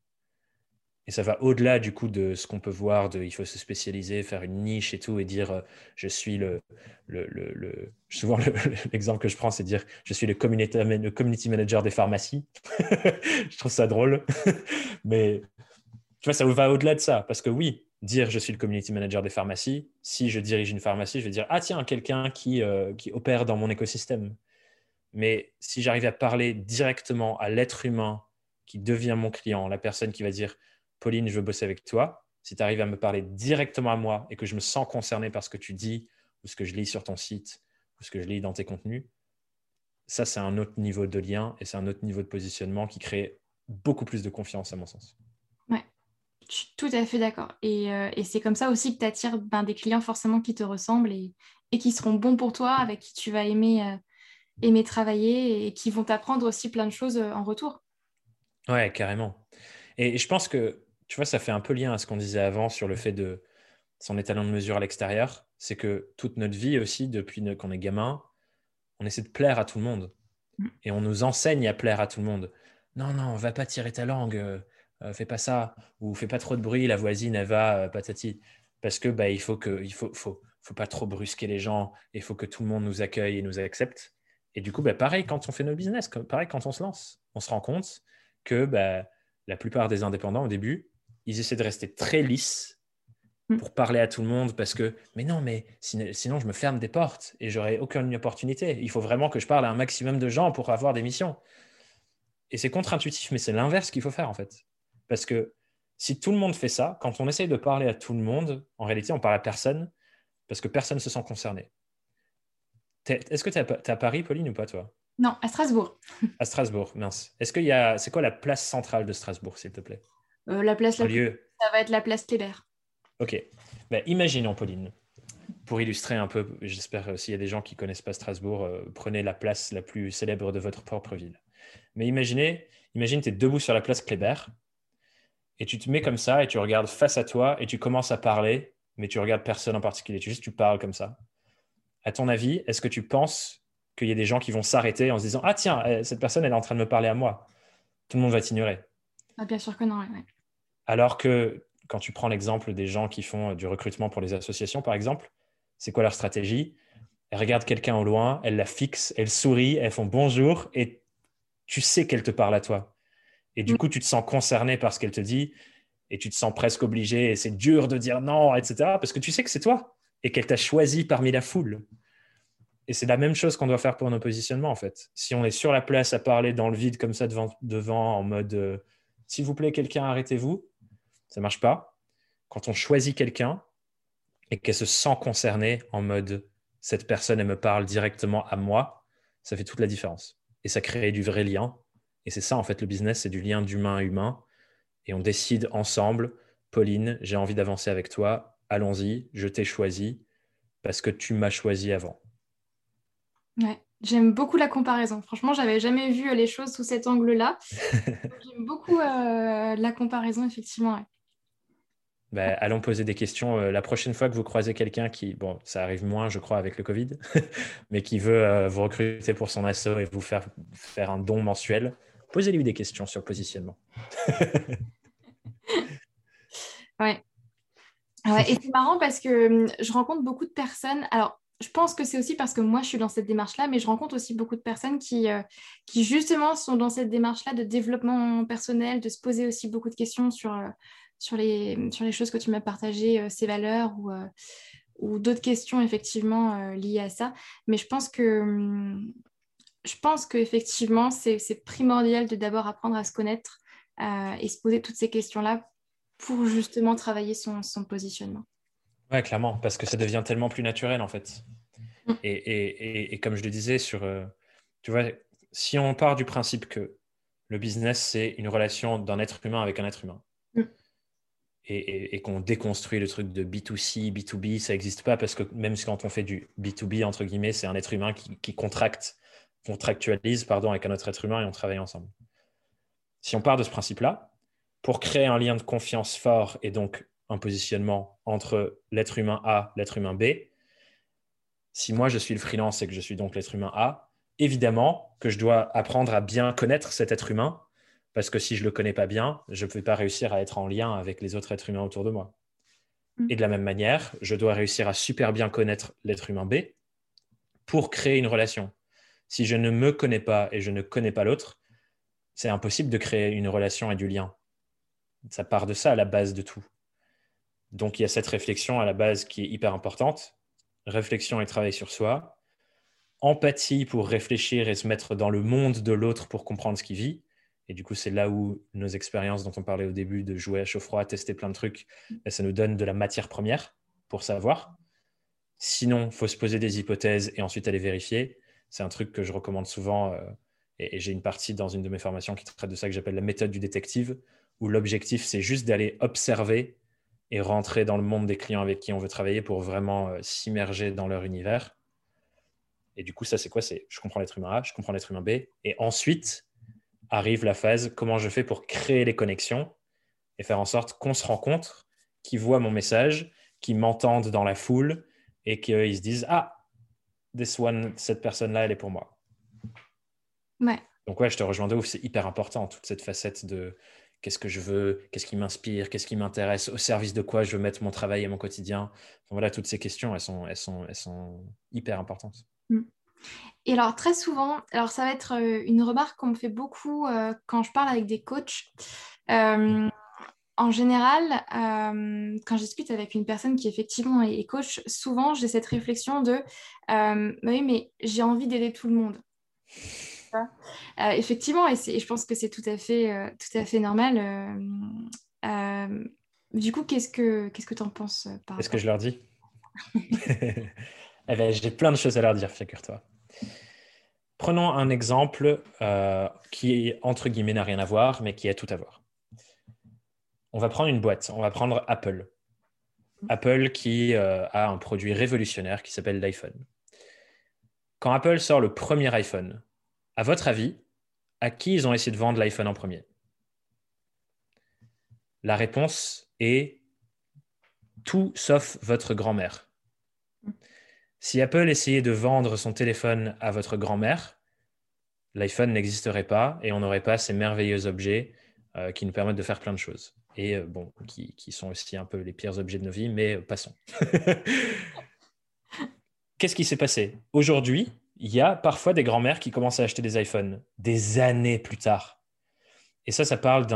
Et ça va au-delà du coup de ce qu'on peut voir, de il faut se spécialiser, faire une niche et tout, et dire euh, je suis le, le, le, Souvent, l'exemple que je prends, c'est dire je suis le community, le community manager des pharmacies. je trouve ça drôle. Mais tu vois, ça va au-delà de ça. Parce que oui, dire je suis le community manager des pharmacies, si je dirige une pharmacie, je vais dire ah tiens, quelqu'un qui, euh, qui opère dans mon écosystème. Mais si j'arrive à parler directement à l'être humain qui devient mon client, la personne qui va dire Pauline, je veux bosser avec toi. Si tu arrives à me parler directement à moi et que je me sens concerné par ce que tu dis ou ce que je lis sur ton site ou ce que je lis dans tes contenus, ça, c'est un autre niveau de lien et c'est un autre niveau de positionnement qui crée beaucoup plus de confiance, à mon sens. Je suis tout à fait d'accord. Et, euh, c'est comme ça aussi que tu attires ben, des clients forcément qui te ressemblent et, qui seront bons pour toi, avec qui tu vas aimer, euh, aimer travailler et qui vont t'apprendre aussi plein de choses euh, en retour. Ouais, carrément. Et je pense que tu vois, ça fait un peu lien à ce qu'on disait avant sur le fait de son étalon de mesure à l'extérieur. C'est que toute notre vie aussi, depuis qu'on est gamin, on essaie de plaire à tout le monde. Mm. Et on nous enseigne à plaire à tout le monde. Non, non, va pas tirer ta langue, fais pas ça, ou fais pas trop de bruit, la voisine, elle va, euh, patati. parce que bah, il faut que il faut, faut, faut pas trop brusquer les gens, il faut que tout le monde nous accueille et nous accepte. Et du coup, bah, pareil quand on fait nos business, pareil quand on se lance, on se rend compte que bah, la plupart des indépendants au début, ils essaient de rester très lisses mm. pour parler à tout le monde parce que, mais non, mais sinon je me ferme des portes et j'aurai aucune opportunité. Il faut vraiment que je parle à un maximum de gens pour avoir des missions. Et c'est contre-intuitif, mais c'est l'inverse qu'il faut faire en fait. Parce que si tout le monde fait ça, quand on essaye de parler à tout le monde, en réalité, on parle à personne parce que personne ne se sent concerné. Est-ce que tu es, à Paris, Pauline, ou pas, toi? Non, à Strasbourg. à Strasbourg, mince. Est-ce qu'il y a. C'est quoi la place centrale de Strasbourg, s'il te plaît? Euh, La place la plus... Ça va être la place Kléber. Ok. Ben, imaginons, Pauline, pour illustrer un peu, j'espère euh, s'il y a des gens qui ne connaissent pas Strasbourg, euh, prenez la place la plus célèbre de votre propre ville. Mais imaginez, imagine, tu es debout sur la place Kléber et tu te mets comme ça et tu regardes face à toi et tu commences à parler mais tu regardes personne en particulier, tu juste tu parles comme ça. À ton avis, est-ce que tu penses qu'il y a des gens qui vont s'arrêter en se disant Ah tiens, euh, cette personne, elle est en train de me parler à moi Tout le monde va t'ignorer. Ah, bien sûr que non. Alors que quand tu prends l'exemple des gens qui font du recrutement pour les associations, par exemple, c'est quoi leur stratégie? Elles regardent quelqu'un au loin, elles la fixent, elles sourient, elles font bonjour et tu sais qu'elle te parle à toi. Et du mm. coup, tu te sens concerné par ce qu'elle te dit et tu te sens presque obligé et c'est dur de dire non, etc. Parce que tu sais que c'est toi et qu'elle t'a choisi parmi la foule. Et c'est la même chose qu'on doit faire pour nos positionnements, en fait. Si on est sur la place à parler dans le vide comme ça devant, devant en mode euh, s'il vous plaît, quelqu'un, arrêtez-vous, ça marche pas. Quand on choisit quelqu'un et qu'elle se sent concernée en mode cette personne, elle me parle directement à moi, ça fait toute la différence. Et ça crée du vrai lien. Et c'est ça, en fait, le business, c'est du lien d'humain à humain et on décide ensemble, Pauline, j'ai envie d'avancer avec toi, allons-y, je t'ai choisi parce que tu m'as choisi avant. Ouais, j'aime beaucoup la comparaison. Franchement, j'avais jamais vu les choses sous cet angle-là. j'aime beaucoup euh, la comparaison, effectivement. Bah, allons poser des questions. Euh, la prochaine fois que vous croisez quelqu'un qui, bon, ça arrive moins, je crois, avec le Covid, mais qui veut euh, vous recruter pour son assaut et vous faire faire un don mensuel, posez-lui des questions sur le positionnement. ouais. Et c'est marrant parce que hum, je rencontre beaucoup de personnes. Alors, je pense que c'est aussi parce que moi, je suis dans cette démarche-là, mais je rencontre aussi beaucoup de personnes qui, euh, justement sont dans cette démarche-là de développement personnel, de se poser aussi beaucoup de questions sur, euh, les choses que tu m'as partagées, euh, ces valeurs ou, ou d'autres questions effectivement liées à ça. Mais je pense que hum, je pense qu'effectivement, c'est primordial de d'abord apprendre à se connaître euh, et se poser toutes ces questions-là pour justement travailler son, positionnement. Ouais, clairement, parce que ça devient tellement plus naturel en fait. Mm. Et, comme je le disais, sur, euh, tu vois, si on part du principe que le business, c'est une relation d'un être humain avec un être humain, mm. et, qu'on déconstruit le truc de B2C, B2B, ça n'existe pas parce que même quand on fait du B2B, entre guillemets, c'est un être humain qui, qui contracte contractualise pardon, avec un autre être humain et on travaille ensemble. Si on part de ce principe-là, pour créer un lien de confiance fort et donc un positionnement entre l'être humain A, l'être humain B, si moi je suis le freelance et que je suis donc l'être humain A, évidemment que je dois apprendre à bien connaître cet être humain, parce que si je ne le connais pas bien, je ne peux pas réussir à être en lien avec les autres êtres humains autour de moi. Mm. Et de la même manière, je dois réussir à super bien connaître l'être humain B pour créer une relation si je ne me connais pas et je ne connais pas l'autre, c'est impossible de créer une relation et du lien. Ça part de ça à la base de tout. Donc il y a cette réflexion à la base qui est hyper importante. Réflexion et travail sur soi. Empathie pour réfléchir et se mettre dans le monde de l'autre pour comprendre ce qu'il vit. Et du coup, c'est là où nos expériences dont on parlait au début, de jouer à chaud-froid, tester plein de trucs, ça nous donne de la matière première pour savoir. Sinon, il faut se poser des hypothèses et ensuite aller vérifier. C'est un truc que je recommande souvent. Euh, et, j'ai une partie dans une de mes formations qui traite de ça que j'appelle la méthode du détective, où l'objectif, c'est juste d'aller observer et rentrer dans le monde des clients avec qui on veut travailler pour vraiment euh, s'immerger dans leur univers. Et du coup, ça, c'est quoi? C'est je comprends l'être humain A, je comprends l'être humain B. Et ensuite arrive la phase comment je fais pour créer les connexions et faire en sorte qu'on se rencontre, qu'ils voient mon message, qu'ils m'entendent dans la foule et qu'ils se disent Ah, this one, cette personne-là, elle est pour moi. Ouais. Donc ouais, je te rejoins de ouf, c'est hyper important, toute cette facette de qu'est-ce que je veux, qu'est-ce qui m'inspire, qu'est-ce qui m'intéresse, au service de quoi je veux mettre mon travail et mon quotidien. voilà, toutes ces questions, elles sont, elles sont, elles sont hyper importantes. Mm. Et alors très souvent, alors ça va être euh, une remarque qu'on me fait beaucoup euh, quand je parle avec des coachs. Euh. En général, quand je discute avec une personne qui effectivement est coach, souvent j'ai cette réflexion de oui, mais j'ai envie d'aider tout le monde. effectivement, et, je pense que c'est tout à fait, tout à fait normal. du coup, qu'est-ce que qu'est-ce que tu en penses par Est-ce que je leur dis? Eh ben, J'ai plein de choses à leur dire, figure-toi. Prenons un exemple euh, qui, entre guillemets, n'a rien à voir, mais qui a tout à voir. On va prendre une boîte, on va prendre Apple. Apple qui euh, a un produit révolutionnaire qui s'appelle l'iPhone. Quand Apple sort le premier iPhone, à votre avis, à qui ils ont essayé de vendre l'iPhone en premier? La réponse est tout sauf votre grand-mère. Si Apple essayait de vendre son téléphone à votre grand-mère, l'iPhone n'existerait pas et on n'aurait pas ces merveilleux objets euh, qui nous permettent de faire plein de choses. Et euh, bon, qui, sont aussi un peu les pires objets de nos vies, mais euh, passons. Qu'est-ce qui s'est passé? Aujourd'hui, il y a parfois des grands-mères qui commencent à acheter des iPhones des années plus tard. Et ça, ça parle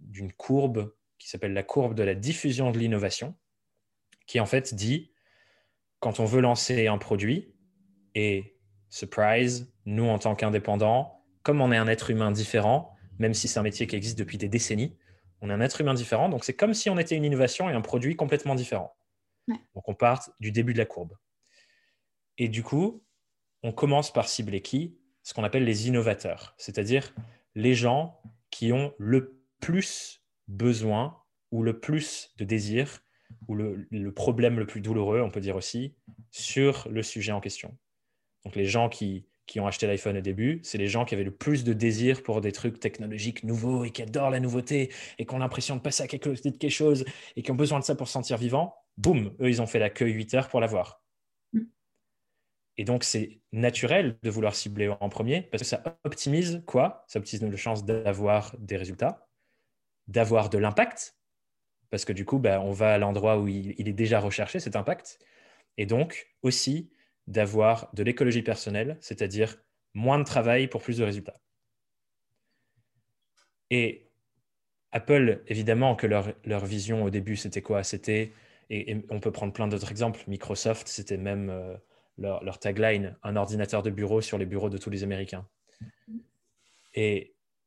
d'une courbe qui s'appelle la courbe de la diffusion de l'innovation, qui en fait dit quand on veut lancer un produit, et surprise, nous en tant qu'indépendants, comme on est un être humain différent, même si c'est un métier qui existe depuis des décennies, on est un être humain différent, donc c'est comme si on était une innovation et un produit complètement différent. Donc on part du début de la courbe. Et du coup, on commence par cibler qui? Ce qu'on appelle les innovateurs, c'est-à-dire les gens qui ont le plus besoin ou le plus de désir ou le, problème le plus douloureux, on peut dire aussi, sur le sujet en question. Donc les gens qui, qui ont acheté l'iPhone au début, c'est les gens qui avaient le plus de désir pour des trucs technologiques nouveaux et qui adorent la nouveauté et qui ont l'impression de passer à quelque, quelque chose et qui ont besoin de ça pour se sentir vivant. Boum, eux, ils ont fait la queue 8 heures pour l'avoir. Mm. Et donc, c'est naturel de vouloir cibler en premier parce que ça optimise quoi? Ça optimise nos chances d'avoir des résultats, d'avoir de l'impact parce que du coup, bah, on va à l'endroit où il, est déjà recherché, cet impact, et donc aussi d'avoir de l'écologie personnelle, c'est-à-dire moins de travail pour plus de résultats. Et Apple, évidemment que leur, vision au début, c'était quoi? C'était, et, on peut prendre plein d'autres exemples, Microsoft, c'était même euh, leur, leur, tagline, un ordinateur de bureau sur les bureaux de tous les Américains.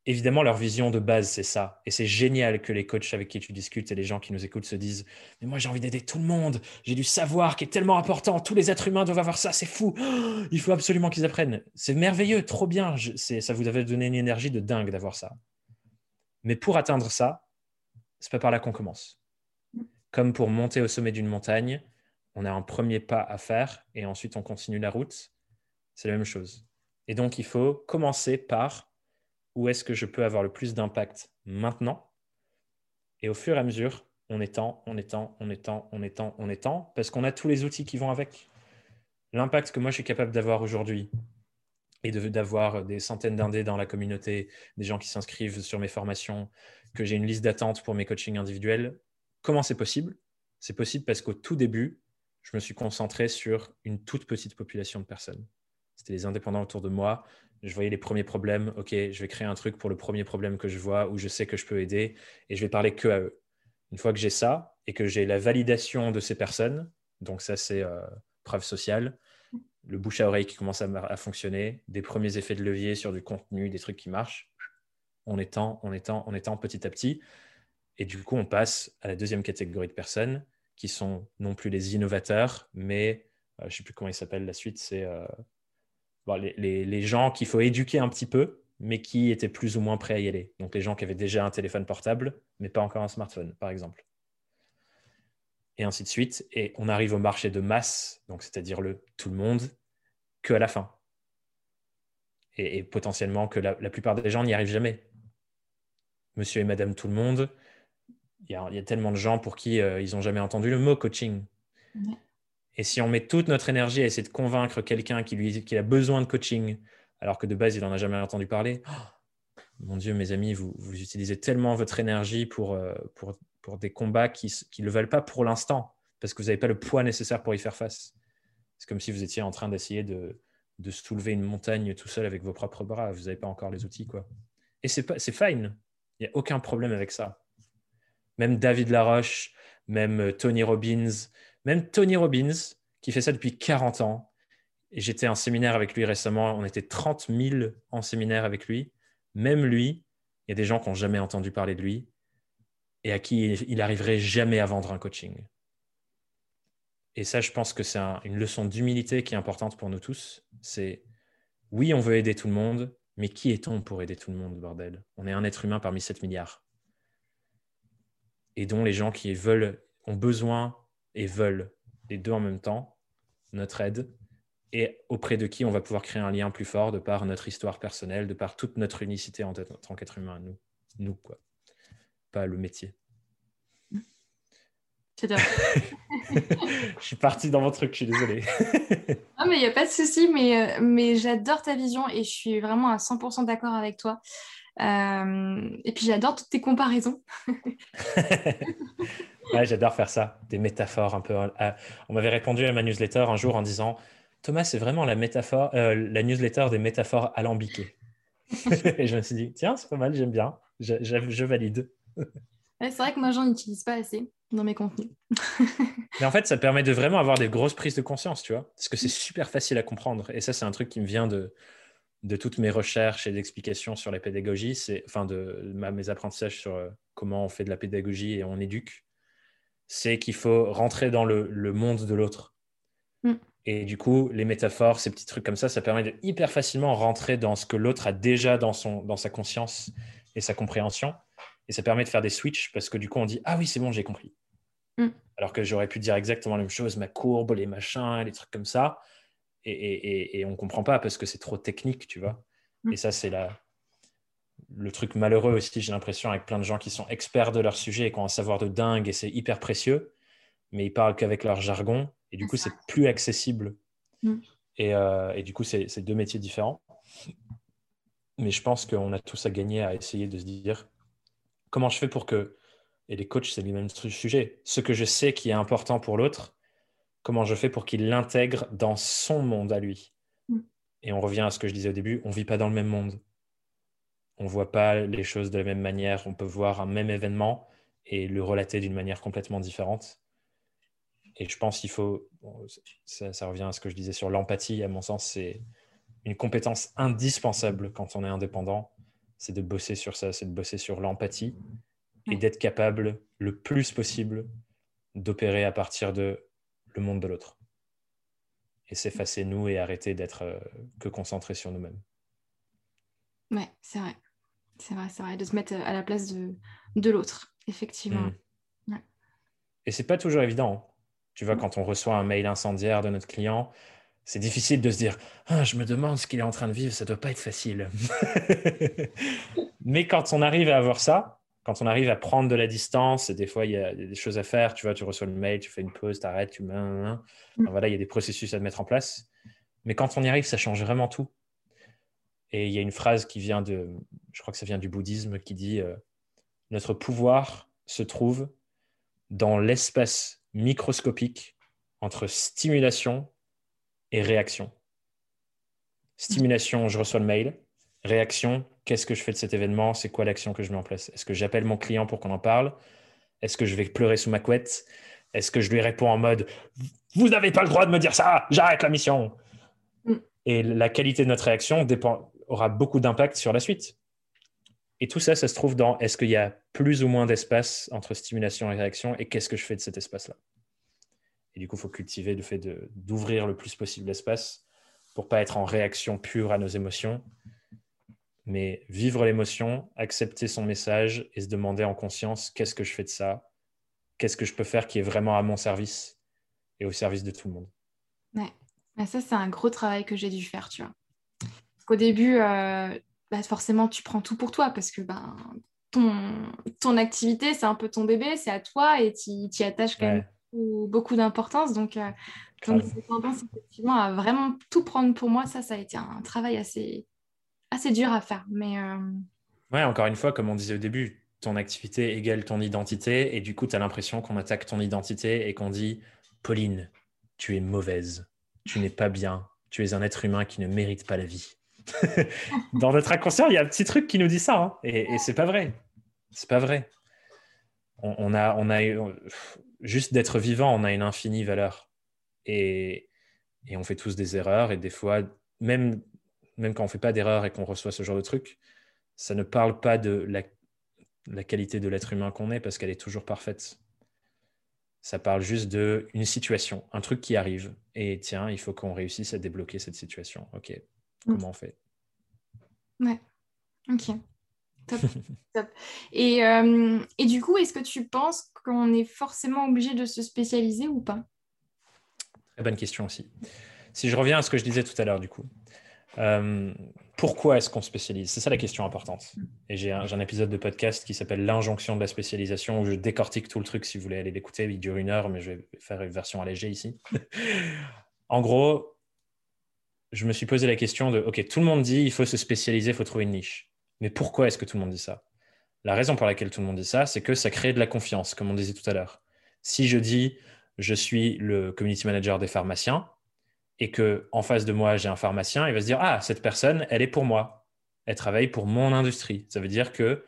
Évidemment, leur vision de base, c'est ça. Et c'est génial que les coachs avec qui tu discutes et les gens qui nous écoutent se disent Mais moi, j'ai envie d'aider tout le monde. J'ai du savoir qui est tellement important. Tous les êtres humains doivent avoir ça. C'est fou. il faut absolument qu'ils apprennent. C'est merveilleux, trop bien. ça vous avait donné une énergie de dingue d'avoir ça. Mais pour atteindre ça, c'est pas par là qu'on commence. Comme pour monter au sommet d'une montagne, on a un premier pas à faire et ensuite on continue la route. C'est la même chose. Et donc, il faut commencer par où est-ce que je peux avoir le plus d'impact maintenant Et au fur et à mesure, on étend, on étend, on étend, on étend, on étend, parce qu'on a tous les outils qui vont avec. L'impact que moi je suis capable d'avoir aujourd'hui et d'avoir des centaines d'indés dans la communauté, des gens qui s'inscrivent sur mes formations, que j'ai une liste d'attente pour mes coachings individuels, comment c'est possible? C'est possible parce qu'au tout début, je me suis concentré sur une toute petite population de personnes. C'était les indépendants autour de moi je voyais les premiers problèmes. Ok, je vais créer un truc pour le premier problème que je vois où je sais que je peux aider et je vais parler que à eux. Une fois que j'ai ça et que j'ai la validation de ces personnes, donc ça c'est euh, preuve sociale, le bouche à oreille qui commence à, fonctionner, des premiers effets de levier sur du contenu, des trucs qui marchent, on étend, on étend, on étend petit à petit. Et du coup, on passe à la deuxième catégorie de personnes qui sont non plus les innovateurs, mais euh, je ne sais plus comment ils s'appellent la suite, c'est euh, les, gens qu'il faut éduquer un petit peu, mais qui étaient plus ou moins prêts à y aller. Donc les gens qui avaient déjà un téléphone portable, mais pas encore un smartphone, par exemple. Et ainsi de suite. Et on arrive au marché de masse, donc c'est-à-dire le tout le monde, que à la fin. Et, potentiellement que la, plupart des gens n'y arrivent jamais. Monsieur et Madame tout le monde, il y, a, tellement de gens pour qui euh, ils n'ont jamais entendu le mot coaching. Et si on met toute notre énergie à essayer de convaincre quelqu'un qui, lui, qui a besoin de coaching, alors que de base, il n'en a jamais entendu parler, mon Dieu, mes amis, vous, vous utilisez tellement votre énergie pour, euh, pour, pour des combats qui ne le veulent pas pour l'instant, parce que vous n'avez pas le poids nécessaire pour y faire face. C'est comme si vous étiez en train d'essayer de, de soulever une montagne tout seul avec vos propres bras. Vous n'avez pas encore les outils, quoi. Et c'est fine. Il n'y a aucun problème avec ça. Même David Laroche, même euh, Tony Robbins, même Tony Robbins, qui fait ça depuis 40 ans. Et j'étais en séminaire avec lui récemment. On était 30 000 en séminaire avec lui. Même lui, il y a des gens qui n'ont jamais entendu parler de lui et à qui il n'arriverait jamais à vendre un coaching. Et ça, je pense que c'est une leçon d'humilité qui est importante pour nous tous. C'est oui, on veut aider tout le monde, mais qui est-on pour aider tout le monde, bordel? On est un être humain parmi 7 milliards. Et dont les gens qui veulent, ont besoin et veulent, les deux en même temps, notre aide, et auprès de qui on va pouvoir créer un lien plus fort de par notre histoire personnelle, de par toute notre unicité en tant qu'être humain, nous, nous quoi. Pas le métier. je suis partie dans mon truc, je suis désolée. non, mais il n'y a pas de souci, mais, euh, mais j'adore ta vision et je suis vraiment à 100% d'accord avec toi. Euh, et puis j'adore toutes tes comparaisons. ouais, j'adore faire ça, des métaphores un peu. Euh, on m'avait répondu à ma newsletter un jour en disant Thomas, c'est vraiment la métaphore, la newsletter des métaphores alambiquées. et je me suis dit Tiens, c'est pas mal, j'aime bien, je, je valide. c'est vrai que moi, j'en utilise pas assez dans mes contenus. Mais en fait, ça permet de vraiment avoir des grosses prises de conscience, tu vois, parce que c'est super facile à comprendre. Et ça, c'est un truc qui me vient de, de toutes mes recherches et d'explications sur la pédagogie, c'est, enfin, de mes apprentissages sur euh, comment on fait de la pédagogie et on éduque, c'est qu'il faut rentrer dans le, le monde de l'autre. Mm. Et du coup, les métaphores, ces petits trucs comme ça, ça permet de hyper facilement rentrer dans ce que l'autre a déjà dans, son, dans sa conscience et sa compréhension. Et ça permet de faire des switches parce que du coup, on dit Ah oui, c'est bon, j'ai compris. Mm. Alors que j'aurais pu dire exactement la même chose, ma courbe, les machins, les trucs comme ça. Et, on ne comprend pas parce que c'est trop technique, tu vois. Mm. Et ça, c'est la... le truc malheureux aussi, j'ai l'impression, avec plein de gens qui sont experts de leur sujet et qui ont un savoir de dingue et c'est hyper précieux, mais ils parlent qu'avec leur jargon. Et du coup, c'est plus accessible. Mm. Euh, et, du coup, c'est deux métiers différents. Mais je pense qu'on a tous à gagner à essayer de se dire comment je fais pour que et les coachs, c'est le même sujet. Ce que je sais qui est important pour l'autre, comment je fais pour qu'il l'intègre dans son monde à lui? Mm. Et on revient à ce que je disais au début, on ne vit pas dans le même monde. On ne voit pas les choses de la même manière. On peut voir un même événement et le relater d'une manière complètement différente. Et je pense qu'il faut, ça, ça, revient à ce que je disais sur l'empathie, à mon sens, c'est une compétence indispensable quand on est indépendant, c'est de bosser sur ça, c'est de bosser sur l'empathie et d'être capable le plus possible d'opérer à partir de le monde de l'autre. Et s'effacer nous et arrêter d'être euh, que concentrés sur nous-mêmes. Ouais, c'est vrai. C'est vrai, c'est vrai, de se mettre à la place de, de l'autre, effectivement. Mm. Et c'est pas toujours évident. Hein. Tu vois, mm. quand on reçoit un mail incendiaire de notre client, c'est difficile de se dire ah, Je me demande ce qu'il est en train de vivre, ça doit pas être facile. Mais quand on arrive à avoir ça, quand on arrive à prendre de la distance, et des fois, il y a des choses à faire, tu vois, tu reçois le mail, tu fais une pause, tu arrêtes, tu mets mm. voilà, il y a des processus à mettre en place. Mais quand on y arrive, ça change vraiment tout. Et il y a une phrase qui vient de, je crois que ça vient du bouddhisme, qui dit euh, Notre pouvoir se trouve dans l'espace microscopique entre stimulation et réaction. Stimulation, je reçois le mail. Réaction, qu'est-ce que je fais de cet événement? C'est quoi l'action que je mets en place? Est-ce que j'appelle mon client pour qu'on en parle? Est-ce que je vais pleurer sous ma couette? Est-ce que je lui réponds en mode Vous n'avez pas le droit de me dire ça, j'arrête la mission mm. Et la qualité de notre réaction dépend, aura beaucoup d'impact sur la suite. Et tout ça, ça se trouve dans est-ce qu'il y a plus ou moins d'espace entre stimulation et réaction et qu'est-ce que je fais de cet espace-là? Et du coup, il faut cultiver le fait d'ouvrir le plus possible l'espace pour pas être en réaction pure à nos émotions, mais vivre l'émotion, accepter son message et se demander en conscience qu'est-ce que je fais de ça, qu'est-ce que je peux faire qui est vraiment à mon service et au service de tout le monde? Ouais, ça c'est un gros travail que j'ai dû faire, tu vois. Au début, euh, bah, forcément, tu prends tout pour toi parce que ben, ton, ton activité, c'est un peu ton bébé, c'est à toi et tu y attaches quand même beaucoup, d'importance. Donc, euh, donc tendance effectivement à vraiment tout prendre pour moi. Ça, ça a été un travail assez, assez dur à faire. Mais, euh, Ouais, encore une fois, comme on disait au début, ton activité égale ton identité, et du coup, tu as l'impression qu'on attaque ton identité et qu'on dit Pauline, tu es mauvaise, tu n'es pas bien, tu es un être humain qui ne mérite pas la vie. Dans notre inconscient, il y a un petit truc qui nous dit ça, hein, et, et c'est pas vrai. C'est pas vrai. On, a, on a juste d'être vivant, on a une infinie valeur, et, on fait tous des erreurs, et des fois, même quand on fait pas d'erreur et qu'on reçoit ce genre de truc, ça ne parle pas de la, la qualité de l'être humain qu'on est parce qu'elle est toujours parfaite. Ça parle juste d'une situation, un truc qui arrive. Et tiens, il faut qu'on réussisse à débloquer cette situation. Ok. Comment on fait Ouais, ok. Top. Top. Et, euh, et, du coup, est-ce que tu penses qu'on est forcément obligé de se spécialiser ou pas? Très bonne question aussi. Si je reviens à ce que je disais tout à l'heure, du coup, euh, pourquoi est-ce qu'on spécialise? C'est ça la question importante. Et j'ai un, épisode de podcast qui s'appelle L'injonction de la spécialisation où je décortique tout le truc si vous voulez aller l'écouter. Il dure une heure, mais je vais faire une version allégée ici. en gros, je me suis posé la question de OK, tout le monde dit il faut se spécialiser, il faut trouver une niche. Mais pourquoi est-ce que tout le monde dit ça? La raison pour laquelle tout le monde dit ça, c'est que ça crée de la confiance, comme on disait tout à l'heure. Si je dis je suis le community manager des pharmaciens, et que en face de moi j'ai un pharmacien, il va se dire ah cette personne elle est pour moi, elle travaille pour mon industrie. Ça veut dire que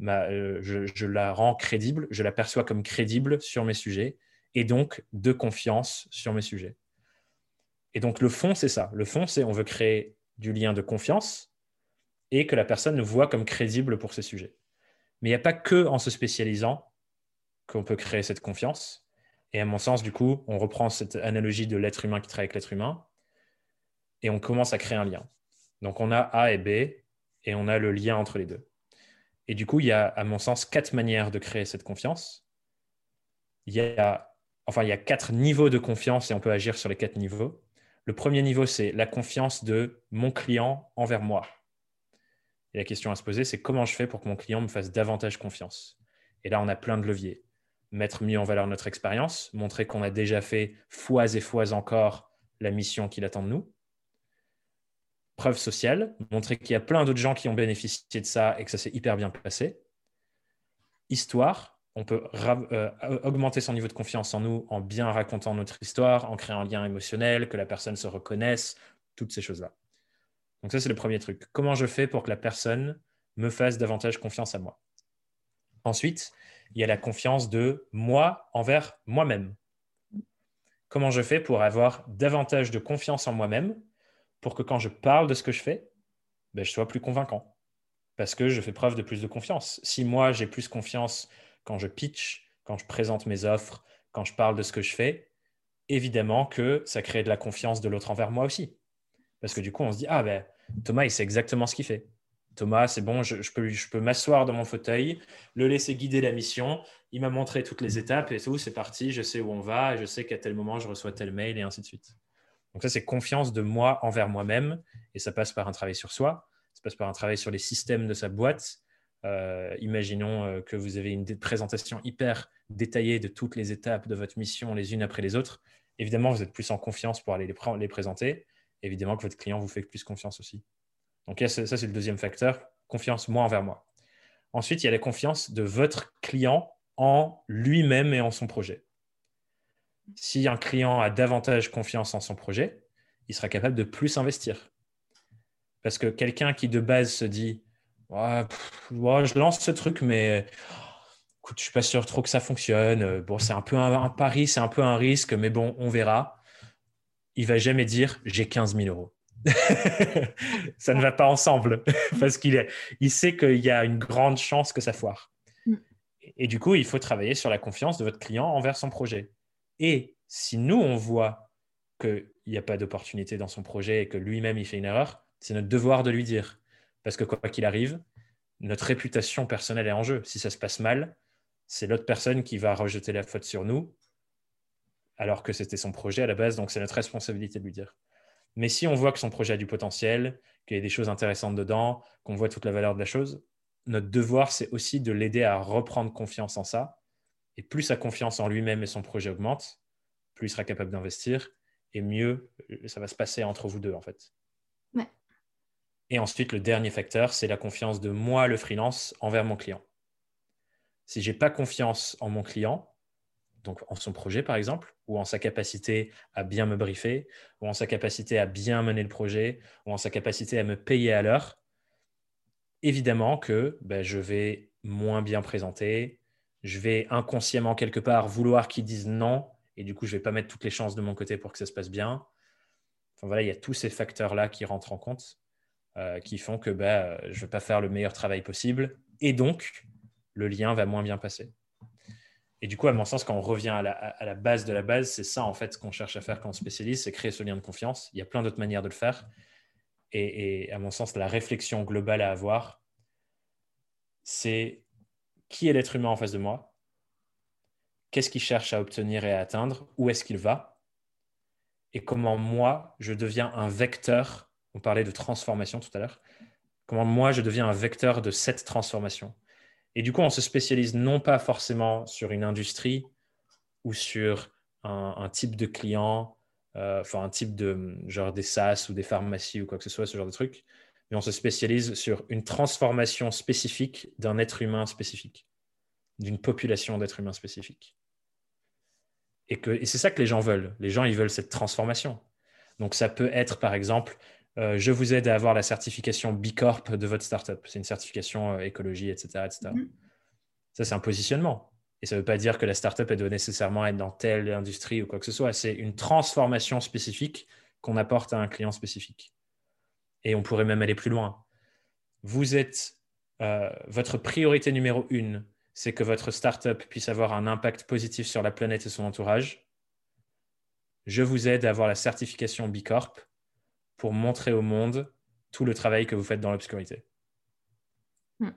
euh, je, la rends crédible, je la perçois comme crédible sur mes sujets et donc de confiance sur mes sujets. Et donc le fond c'est ça. Le fond c'est on veut créer du lien de confiance et que la personne nous voit comme crédible pour ses sujets. Mais il n'y a pas que en se spécialisant qu'on peut créer cette confiance. Et à mon sens, du coup, on reprend cette analogie de l'être humain qui travaille avec l'être humain et on commence à créer un lien. Donc on a A et B et on a le lien entre les deux. Et du coup, il y a, à mon sens, quatre manières de créer cette confiance. Il y a, enfin, il y a quatre niveaux de confiance et on peut agir sur les quatre niveaux. Le premier niveau, c'est la confiance de mon client envers moi. Et la question à se poser, c'est comment je fais pour que mon client me fasse davantage confiance? Et là, on a plein de leviers mettre mieux en valeur notre expérience, montrer qu'on a déjà fait fois et fois encore la mission qu'il attend de nous. Preuve sociale, montrer qu'il y a plein d'autres gens qui ont bénéficié de ça et que ça s'est hyper bien passé. Histoire, on peut euh, augmenter son niveau de confiance en nous en bien racontant notre histoire, en créant un lien émotionnel, que la personne se reconnaisse, toutes ces choses-là. Donc ça, c'est le premier truc. Comment je fais pour que la personne me fasse davantage confiance à moi? Ensuite, il y a la confiance de moi envers moi-même. Comment je fais pour avoir davantage de confiance en moi-même pour que quand je parle de ce que je fais, ben, je sois plus convaincant? Parce que je fais preuve de plus de confiance. Si moi, j'ai plus confiance quand je pitch, quand je présente mes offres, quand je parle de ce que je fais, évidemment que ça crée de la confiance de l'autre envers moi aussi. Parce que du coup, on se dit, ah ben, Thomas, il sait exactement ce qu'il fait. Thomas, c'est bon, je, peux, je peux m'asseoir dans mon fauteuil, le laisser guider la mission. Il m'a montré toutes les étapes et tout, c'est parti, je sais où on va, je sais qu'à tel moment, je reçois tel mail et ainsi de suite. Donc ça, c'est confiance de moi envers moi-même et ça passe par un travail sur soi, ça passe par un travail sur les systèmes de sa boîte. Euh, imaginons euh, que vous avez une présentation hyper détaillée de toutes les étapes de votre mission les unes après les autres. Évidemment, vous êtes plus en confiance pour aller les, les présenter. Évidemment que votre client vous fait plus confiance aussi. Donc ça, c'est le deuxième facteur, confiance moi envers moi. Ensuite, il y a la confiance de votre client en lui-même et en son projet. Si un client a davantage confiance en son projet, il sera capable de plus investir. Parce que quelqu'un qui de base se dit je lance ce truc, mais écoute, je suis pas sûr trop que ça fonctionne. Bon, c'est un peu un, un pari, c'est un peu un risque, mais bon, on verra. Il va jamais dire j'ai 15 000 euros. ça ne va pas ensemble parce qu'il il sait qu'il y a une grande chance que ça foire. Mm. Et du coup, il faut travailler sur la confiance de votre client envers son projet. Et si nous, on voit qu'il n'y a pas d'opportunité dans son projet et que lui-même, il fait une erreur, c'est notre devoir de lui dire. Parce que quoi qu'il arrive, notre réputation personnelle est en jeu. Si ça se passe mal, c'est l'autre personne qui va rejeter la faute sur nous, alors que c'était son projet à la base, donc c'est notre responsabilité de lui dire. Mais si on voit que son projet a du potentiel, qu'il y a des choses intéressantes dedans, qu'on voit toute la valeur de la chose, notre devoir, c'est aussi de l'aider à reprendre confiance en ça. Et plus sa confiance en lui-même et son projet augmente, plus il sera capable d'investir et mieux ça va se passer entre vous deux, en fait. Ouais. Et ensuite, le dernier facteur, c'est la confiance de moi, le freelance, envers mon client. Si j'ai pas confiance en mon client, donc en son projet par exemple, ou en sa capacité à bien me briefer, ou en sa capacité à bien mener le projet, ou en sa capacité à me payer à l'heure, évidemment que ben, je vais moins bien présenter, je vais inconsciemment quelque part vouloir qu'ils disent non, et du coup je vais pas mettre toutes les chances de mon côté pour que ça se passe bien. Voilà, il y a tous ces facteurs-là qui rentrent en compte, euh, qui font que ben, je ne vais pas faire le meilleur travail possible, et donc le lien va moins bien passer. Et du coup, à mon sens, quand on revient à la, base de la base, c'est ça en fait qu'on cherche à faire quand on spécialise, c'est créer ce lien de confiance. Il y a plein d'autres manières de le faire. Et, à mon sens, la réflexion globale à avoir, c'est qui est l'être humain en face de moi? Qu'est-ce qu'il cherche à obtenir et à atteindre? Où est-ce qu'il va? Et comment moi, je deviens un vecteur On parlait de transformation tout à l'heure. Comment moi, je deviens un vecteur de cette transformation et du coup, on se spécialise non pas forcément sur une industrie ou sur un, type de client, euh, enfin un type de genre des SaaS ou des pharmacies ou quoi que ce soit, ce genre de truc, mais on se spécialise sur une transformation spécifique d'un être humain spécifique, d'une population d'êtres humains spécifiques. Et, et c'est ça que les gens veulent. Les gens, ils veulent cette transformation. Donc ça peut être, par exemple, euh, je vous aide à avoir la certification B Corp de votre startup. C'est une certification euh, écologie, etc. etc. Mhm. Ça, c'est un positionnement. Et ça ne veut pas dire que la startup, elle doit nécessairement être dans telle industrie ou quoi que ce soit. C'est une transformation spécifique qu'on apporte à un client spécifique. Et on pourrait même aller plus loin. Vous êtes, euh, votre priorité numéro une, c'est que votre startup puisse avoir un impact positif sur la planète et son entourage. Je vous aide à avoir la certification B Corp pour montrer au monde tout le travail que vous faites dans l'obscurité. Hmm.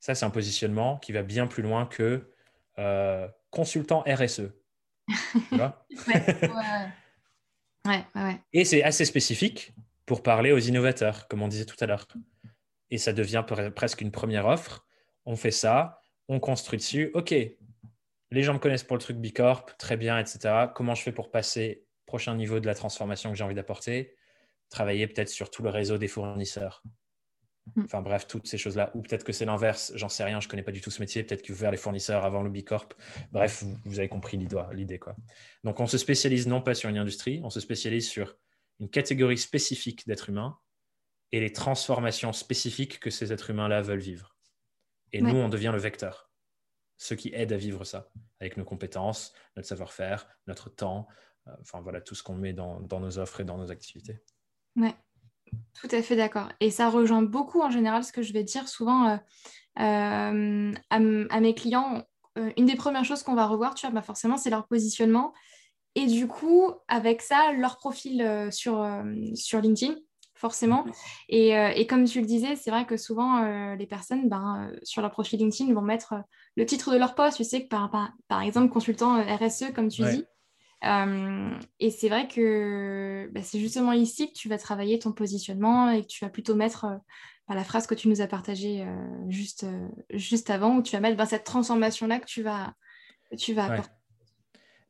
Ça, c'est un positionnement qui va bien plus loin que euh, consultant RSE. tu vois Et c'est assez spécifique pour parler aux innovateurs, comme on disait tout à l'heure. Et ça devient presque une première offre. On fait ça, on construit dessus. OK, les gens me connaissent pour le truc Bicorp, très bien, etc. Comment je fais pour passer prochain niveau de la transformation que j'ai envie d'apporter, travailler peut-être sur tout le réseau des fournisseurs. Hmm. Enfin bref, toutes ces choses-là. Ou peut-être que c'est l'inverse, j'en sais rien, je ne connais pas du tout ce métier, peut-être faut faire les fournisseurs avant le Bicorp. Bref, vous, avez compris l'idée. quoi. Donc on se spécialise non pas sur une industrie, on se spécialise sur une catégorie spécifique d'êtres humains et les transformations spécifiques que ces êtres humains-là veulent vivre. Et nous, on devient le vecteur, ceux qui aident à vivre ça, avec nos compétences, notre savoir-faire, notre temps, enfin voilà, tout ce qu'on met dans, nos offres et dans nos activités. Ouais, tout à fait d'accord. Et ça rejoint beaucoup en général ce que je vais dire souvent euh, euh, à, mes clients. une des premières choses qu'on va revoir, tu vois, bah forcément, c'est leur positionnement. Et du coup, avec ça, leur profil sur, sur LinkedIn, forcément. Et, et, comme tu le disais, c'est vrai que souvent, les personnes, ben, sur leur profil LinkedIn, vont mettre le titre de leur poste. Tu sais que par, par, exemple, consultant RSE, comme tu dis, euh, et c'est vrai que bah, c'est justement ici que tu vas travailler ton positionnement et que tu vas plutôt mettre euh, bah, la phrase que tu nous as partagée euh, juste, juste avant, où tu vas mettre bah, cette transformation-là que tu vas, tu vas apporter.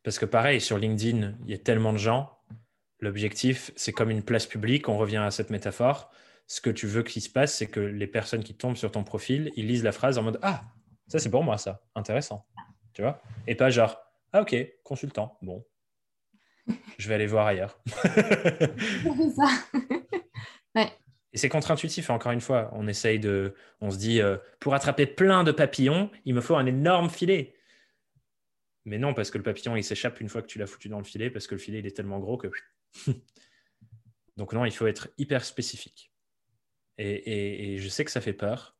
Parce que pareil, sur LinkedIn, il y a tellement de gens. L'objectif, c'est comme une place publique, on revient à cette métaphore. Ce que tu veux qu'il se passe, c'est que les personnes qui tombent sur ton profil, ils lisent la phrase en mode Ah, ça c'est pour moi, ça, intéressant. Tu vois? Et pas genre Ah, ok, consultant, bon, je vais aller voir ailleurs. Et c'est contre-intuitif, encore une fois. On essaye de. On se dit, euh, pour attraper plein de papillons, il me faut un énorme filet. Mais non, parce que le papillon, il s'échappe une fois que tu l'as foutu dans le filet, parce que le filet, il est tellement gros que. Donc, non, il faut être hyper spécifique. et, je sais que ça fait peur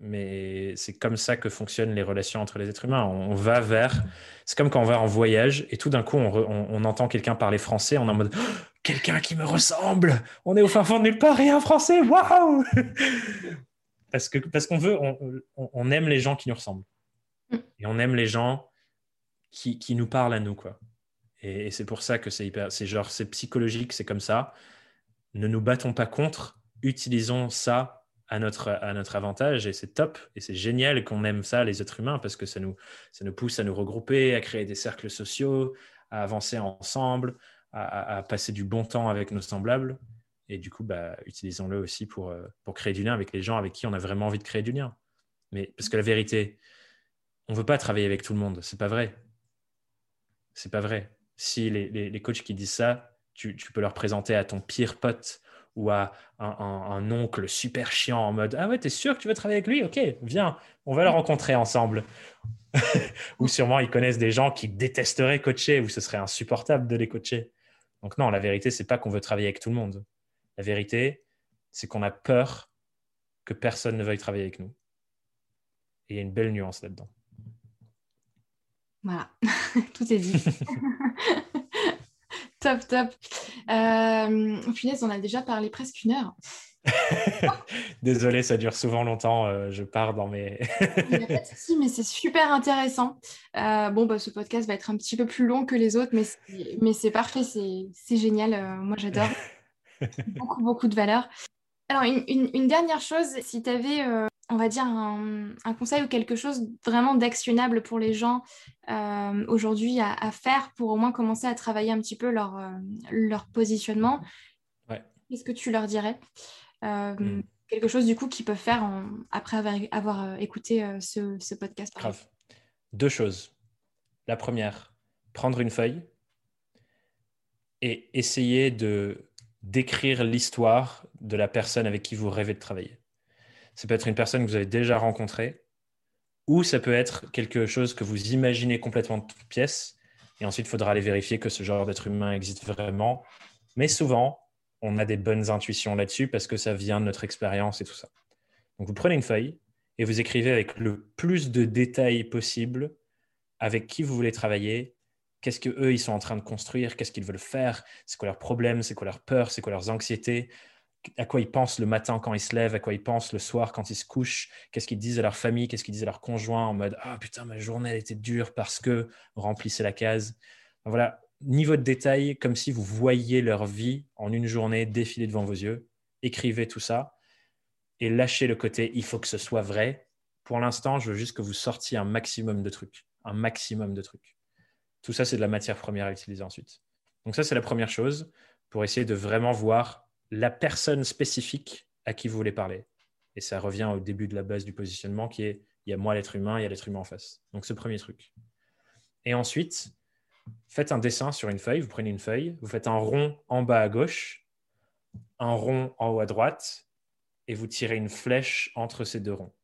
mais c'est comme ça que fonctionnent les relations entre les êtres humains. On, va vers. C'est comme quand on va en voyage et tout d'un coup, on, entend quelqu'un parler français, on est en mode oh, quelqu'un qui me ressemble On est au fin fond de nulle part et un français Waouh Parce que parce qu'on veut, on, aime les gens qui nous ressemblent. Et on aime les gens qui, qui nous parlent à nous, quoi. Et, c'est pour ça que c'est hyper. C'est genre, c'est psychologique, c'est comme ça. Ne nous battons pas contre, utilisons ça à notre, à notre avantage et c'est top et c'est génial qu'on aime ça, les êtres humains, parce que ça nous, ça nous pousse à nous regrouper, à créer des cercles sociaux, à avancer ensemble, à, passer du bon temps avec nos semblables. Et du coup, bah, utilisons-le aussi pour, euh, pour créer du lien avec les gens avec qui on a vraiment envie de créer du lien. Mais parce que la vérité, on ne veut pas travailler avec tout le monde. C'est pas vrai. C'est pas vrai. Si les, les, coachs qui disent ça, tu, tu, peux leur présenter à ton pire pote ou à un, oncle super chiant en mode Ah ouais, t'es sûr que tu veux travailler avec lui? Ok, viens, on va le rencontrer ensemble. ou sûrement ils connaissent des gens qui détesteraient coacher ou ce serait insupportable de les coacher. Donc non, la vérité, c'est pas qu'on veut travailler avec tout le monde. La vérité, c'est qu'on a peur que personne ne veuille travailler avec nous. Et il y a une belle nuance là-dedans. Voilà, tout est dit. top, top. Euh, punaise, on a déjà parlé presque une heure. Désolé, ça dure souvent longtemps. Euh, je pars dans mes. Il n'y a pas de souci, mais c'est super intéressant. Euh, bon, bah, ce podcast va être un petit peu plus long que les autres, mais c'est, mais c'est parfait, c'est, génial. Euh, moi, j'adore. beaucoup, beaucoup de valeur. Alors, une, dernière chose, si tu avais, on va dire, un, conseil ou quelque chose vraiment d'actionnable pour les gens aujourd'hui à, faire pour au moins commencer à travailler un petit peu leur, leur positionnement, qu'est-ce que tu leur dirais? Euh, hmm. Quelque chose du coup qu'ils peuvent faire après avoir, euh, écouté euh, ce, podcast. Grave. Deux choses. La première, prendre une feuille et essayer de décrire l'histoire de la personne avec qui vous rêvez de travailler. Ça peut être une personne que vous avez déjà rencontrée, ou ça peut être quelque chose que vous imaginez complètement de toute pièce, et ensuite il faudra aller vérifier que ce genre d'être humain existe vraiment. Mais souvent, on a des bonnes intuitions là-dessus parce que ça vient de notre expérience et tout ça. Donc vous prenez une feuille et vous écrivez avec le plus de détails possible avec qui vous voulez travailler, qu'est-ce que eux ils sont en train de construire, qu'est-ce qu'ils veulent faire, c'est quoi leurs problèmes, c'est quoi leurs peurs, c'est quoi leurs anxiétés, à quoi ils pensent le matin quand ils se lèvent, à quoi ils pensent le soir quand ils se couchent, qu'est-ce qu'ils disent à leur famille, qu'est-ce qu'ils disent à leur conjoint en mode ah putain ma journée était dure parce que remplissez la case. Voilà, niveau de détail, comme si vous voyiez leur vie en une journée défiler devant vos yeux. Écrivez tout ça et lâchez le côté il faut que ce soit vrai. Pour l'instant, je veux juste que vous sortiez un maximum de trucs. Un maximum de trucs. Tout ça, c'est de la matière première à utiliser ensuite. Donc ça, c'est la première chose pour essayer de vraiment voir la personne spécifique à qui vous voulez parler. Et ça revient au début de la base du positionnement qui est il y a moi l'être humain, il y a l'être humain en face. Donc ce premier truc. Et ensuite, faites un dessin sur une feuille, vous prenez une feuille, vous faites un rond en bas à gauche, un rond en haut à droite, et vous tirez une flèche entre ces deux ronds.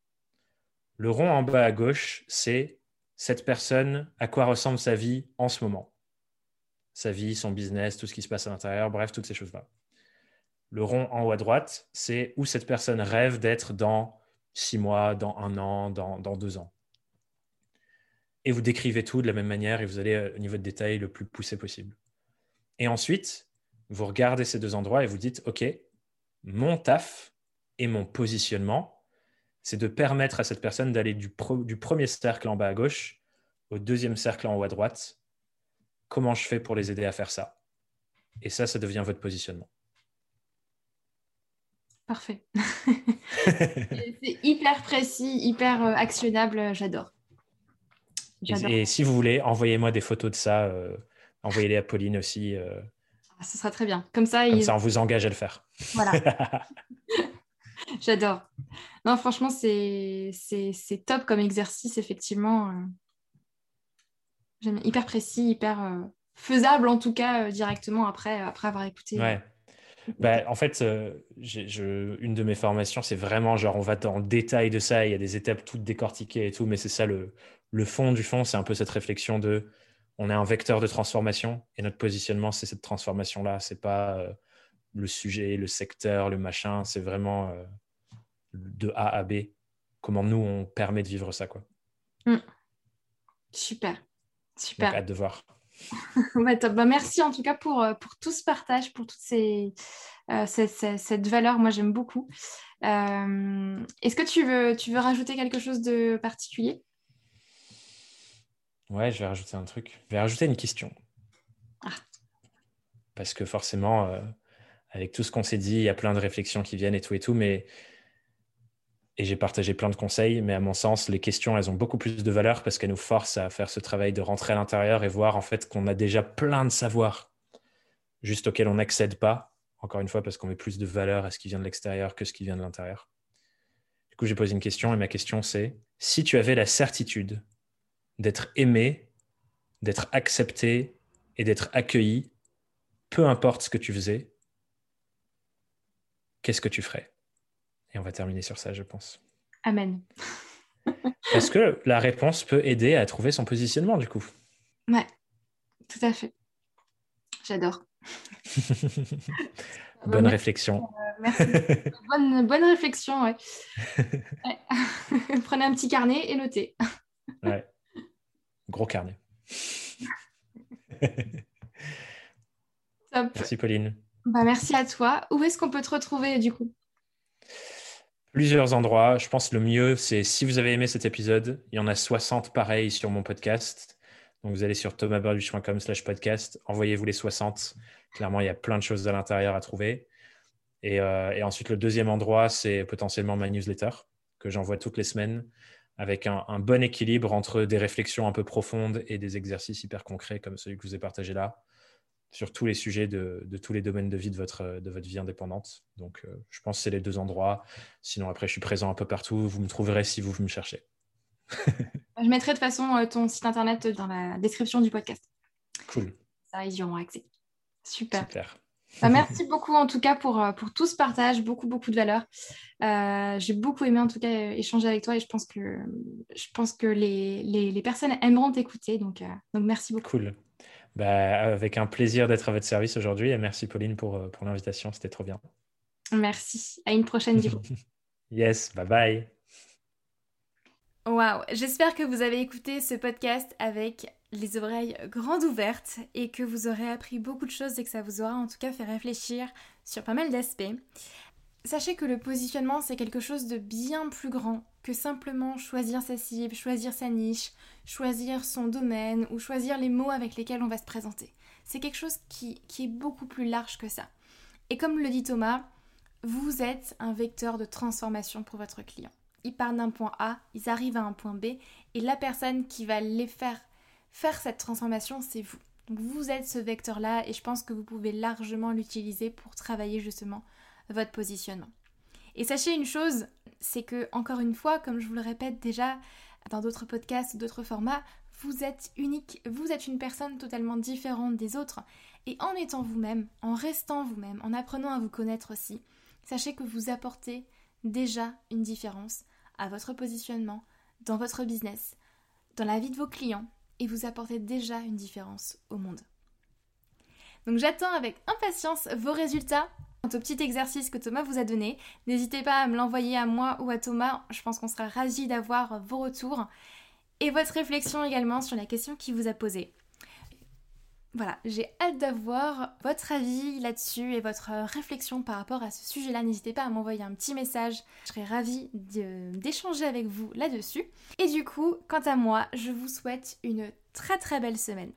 Le rond en bas à gauche, c'est cette personne, à quoi ressemble sa vie en ce moment. Sa vie, son business, tout ce qui se passe à l'intérieur, bref, toutes ces choses-là. Le rond en haut à droite, c'est où cette personne rêve d'être dans six mois, dans un an, dans deux ans et vous décrivez tout de la même manière et vous allez euh, au niveau de détail le plus poussé possible. Et ensuite, vous regardez ces deux endroits et vous dites, OK, mon taf et mon positionnement, c'est de permettre à cette personne d'aller du, du, premier cercle en bas à gauche au deuxième cercle en haut à droite. Comment je fais pour les aider à faire ça? Et ça, ça devient votre positionnement. Parfait. c'est hyper précis, hyper euh, actionnable, j'adore. Et, si vous voulez, envoyez-moi des photos de ça. Euh, envoyez-les à Pauline aussi. Euh. Ah, ce sera très bien. Comme ça, ça, on vous engage à le faire. Voilà. J'adore. Non, franchement, c'est top comme exercice, effectivement. Euh. J'aime hyper précis, hyper faisable, en tout cas, directement après, après avoir écouté. Ouais. Bah, en fait, je, une de mes formations, c'est vraiment genre, on va dans le détail de ça, il y a des étapes toutes décortiquées et tout, mais c'est ça le, le fond du fond, c'est un peu cette réflexion de on est un vecteur de transformation et notre positionnement, c'est cette transformation-là. C'est pas euh, le sujet, le secteur, le machin. C'est vraiment euh, de A à B. Comment nous, on permet de vivre ça. Quoi. Mm. Super. Super. hâte de voir. Bah, merci en tout cas pour, euh, pour tout ce partage, pour toute ces, cette, valeur. Moi, j'aime beaucoup. Est-ce que tu veux, tu veux rajouter quelque chose de particulier? Ouais, je vais rajouter un truc. Je vais rajouter une question. Ah. Parce que forcément, euh, avec tout ce qu'on s'est dit, il y a plein de réflexions qui viennent et tout et tout, mais et j'ai partagé plein de conseils, mais à mon sens, les questions, elles ont beaucoup plus de valeur parce qu'elles nous forcent à faire ce travail de rentrer à l'intérieur et voir en fait qu'on a déjà plein de savoirs juste auxquels on n'accède pas Encore une fois, parce qu'on met plus de valeur à ce qui vient de l'extérieur que ce qui vient de l'intérieur. Du coup, j'ai posé une question et ma question c'est si tu avais la certitude d'être aimé, d'être accepté et d'être accueilli, peu importe ce que tu faisais, qu'est-ce que tu ferais? Et on va terminer sur ça, je pense. Amen. Parce que la réponse peut aider à trouver son positionnement, du coup? Ouais, tout à fait. J'adore. bonne réflexion. Euh, merci. bonne, bonne, réflexion, ouais. Prenez un petit carnet et notez. ouais. Gros carnet. Merci Pauline. Bah, merci à toi. Où est-ce qu'on peut te retrouver du coup? Plusieurs endroits. Je pense que le mieux, c'est si vous avez aimé cet épisode, il y en a 60 pareils sur mon podcast. Donc vous allez sur thomasberluche.com slash podcast, envoyez-vous les 60. Clairement, il y a plein de choses à l'intérieur à trouver. Et, euh, et, ensuite, le deuxième endroit, c'est potentiellement ma newsletter que j'envoie toutes les semaines avec un, un, bon équilibre entre des réflexions un peu profondes et des exercices hyper concrets comme celui que je vous ai partagé là sur tous les sujets de, tous les domaines de vie de votre, de votre vie indépendante. Donc, euh, je pense que c'est les deux endroits. Sinon, après, je suis présent un peu partout. Vous me trouverez si vous me cherchez. je mettrai de toute façon euh, ton site internet dans la description du podcast. Cool. Ça, ils y auront accès. Super. Super. Bah, merci beaucoup en tout cas pour, euh, pour tout ce partage, beaucoup, beaucoup de valeur. J'ai beaucoup aimé en tout cas échanger avec toi et je pense que, je pense que les, les, personnes aimeront t'écouter. Donc, donc merci beaucoup. Cool. Bah, avec un plaisir d'être à votre service aujourd'hui et merci Pauline pour, euh, pour l'invitation, c'était trop bien. Merci, à une prochaine vidéo. yes, bye bye. Waouh, j'espère que vous avez écouté ce podcast avec les oreilles grandes ouvertes et que vous aurez appris beaucoup de choses et que ça vous aura en tout cas fait réfléchir sur pas mal d'aspects. Sachez que le positionnement, c'est quelque chose de bien plus grand simplement choisir sa cible, choisir sa niche, choisir son domaine ou choisir les mots avec lesquels on va se présenter. C'est quelque chose qui, est beaucoup plus large que ça. Et comme le dit Thomas, vous êtes un vecteur de transformation pour votre client. Ils partent d'un point A, ils arrivent à un point B, et la personne qui va les faire faire cette transformation, c'est vous. Vous êtes ce vecteur-là, et je pense que vous pouvez largement l'utiliser pour travailler justement votre positionnement. Et sachez une chose, c'est que, encore une fois, comme je vous le répète déjà dans d'autres podcasts d'autres formats, vous êtes unique, vous êtes une personne totalement différente des autres. Et en étant vous-même, en restant vous-même, en apprenant à vous connaître aussi, sachez que vous apportez déjà une différence à votre positionnement, dans votre business, dans la vie de vos clients, et vous apportez déjà une différence au monde. Donc j'attends avec impatience vos résultats au petit exercice que Thomas vous a donné. N'hésitez pas à me l'envoyer à moi ou à Thomas, je pense qu'on sera ravis d'avoir vos retours et votre réflexion également sur la question qu'il vous a posée. Voilà, j'ai hâte d'avoir votre avis là-dessus et votre réflexion par rapport à ce sujet-là. N'hésitez pas à m'envoyer un petit message, je serai ravie d'échanger avec vous là-dessus. Et du coup, quant à moi, je vous souhaite une très très belle semaine.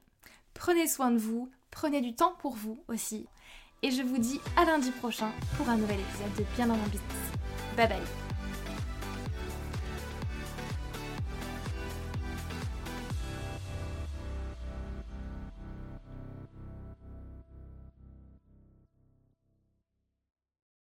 Prenez soin de vous, prenez du temps pour vous aussi et je vous dis à lundi prochain pour un nouvel épisode de Bien dans mon business. Bye bye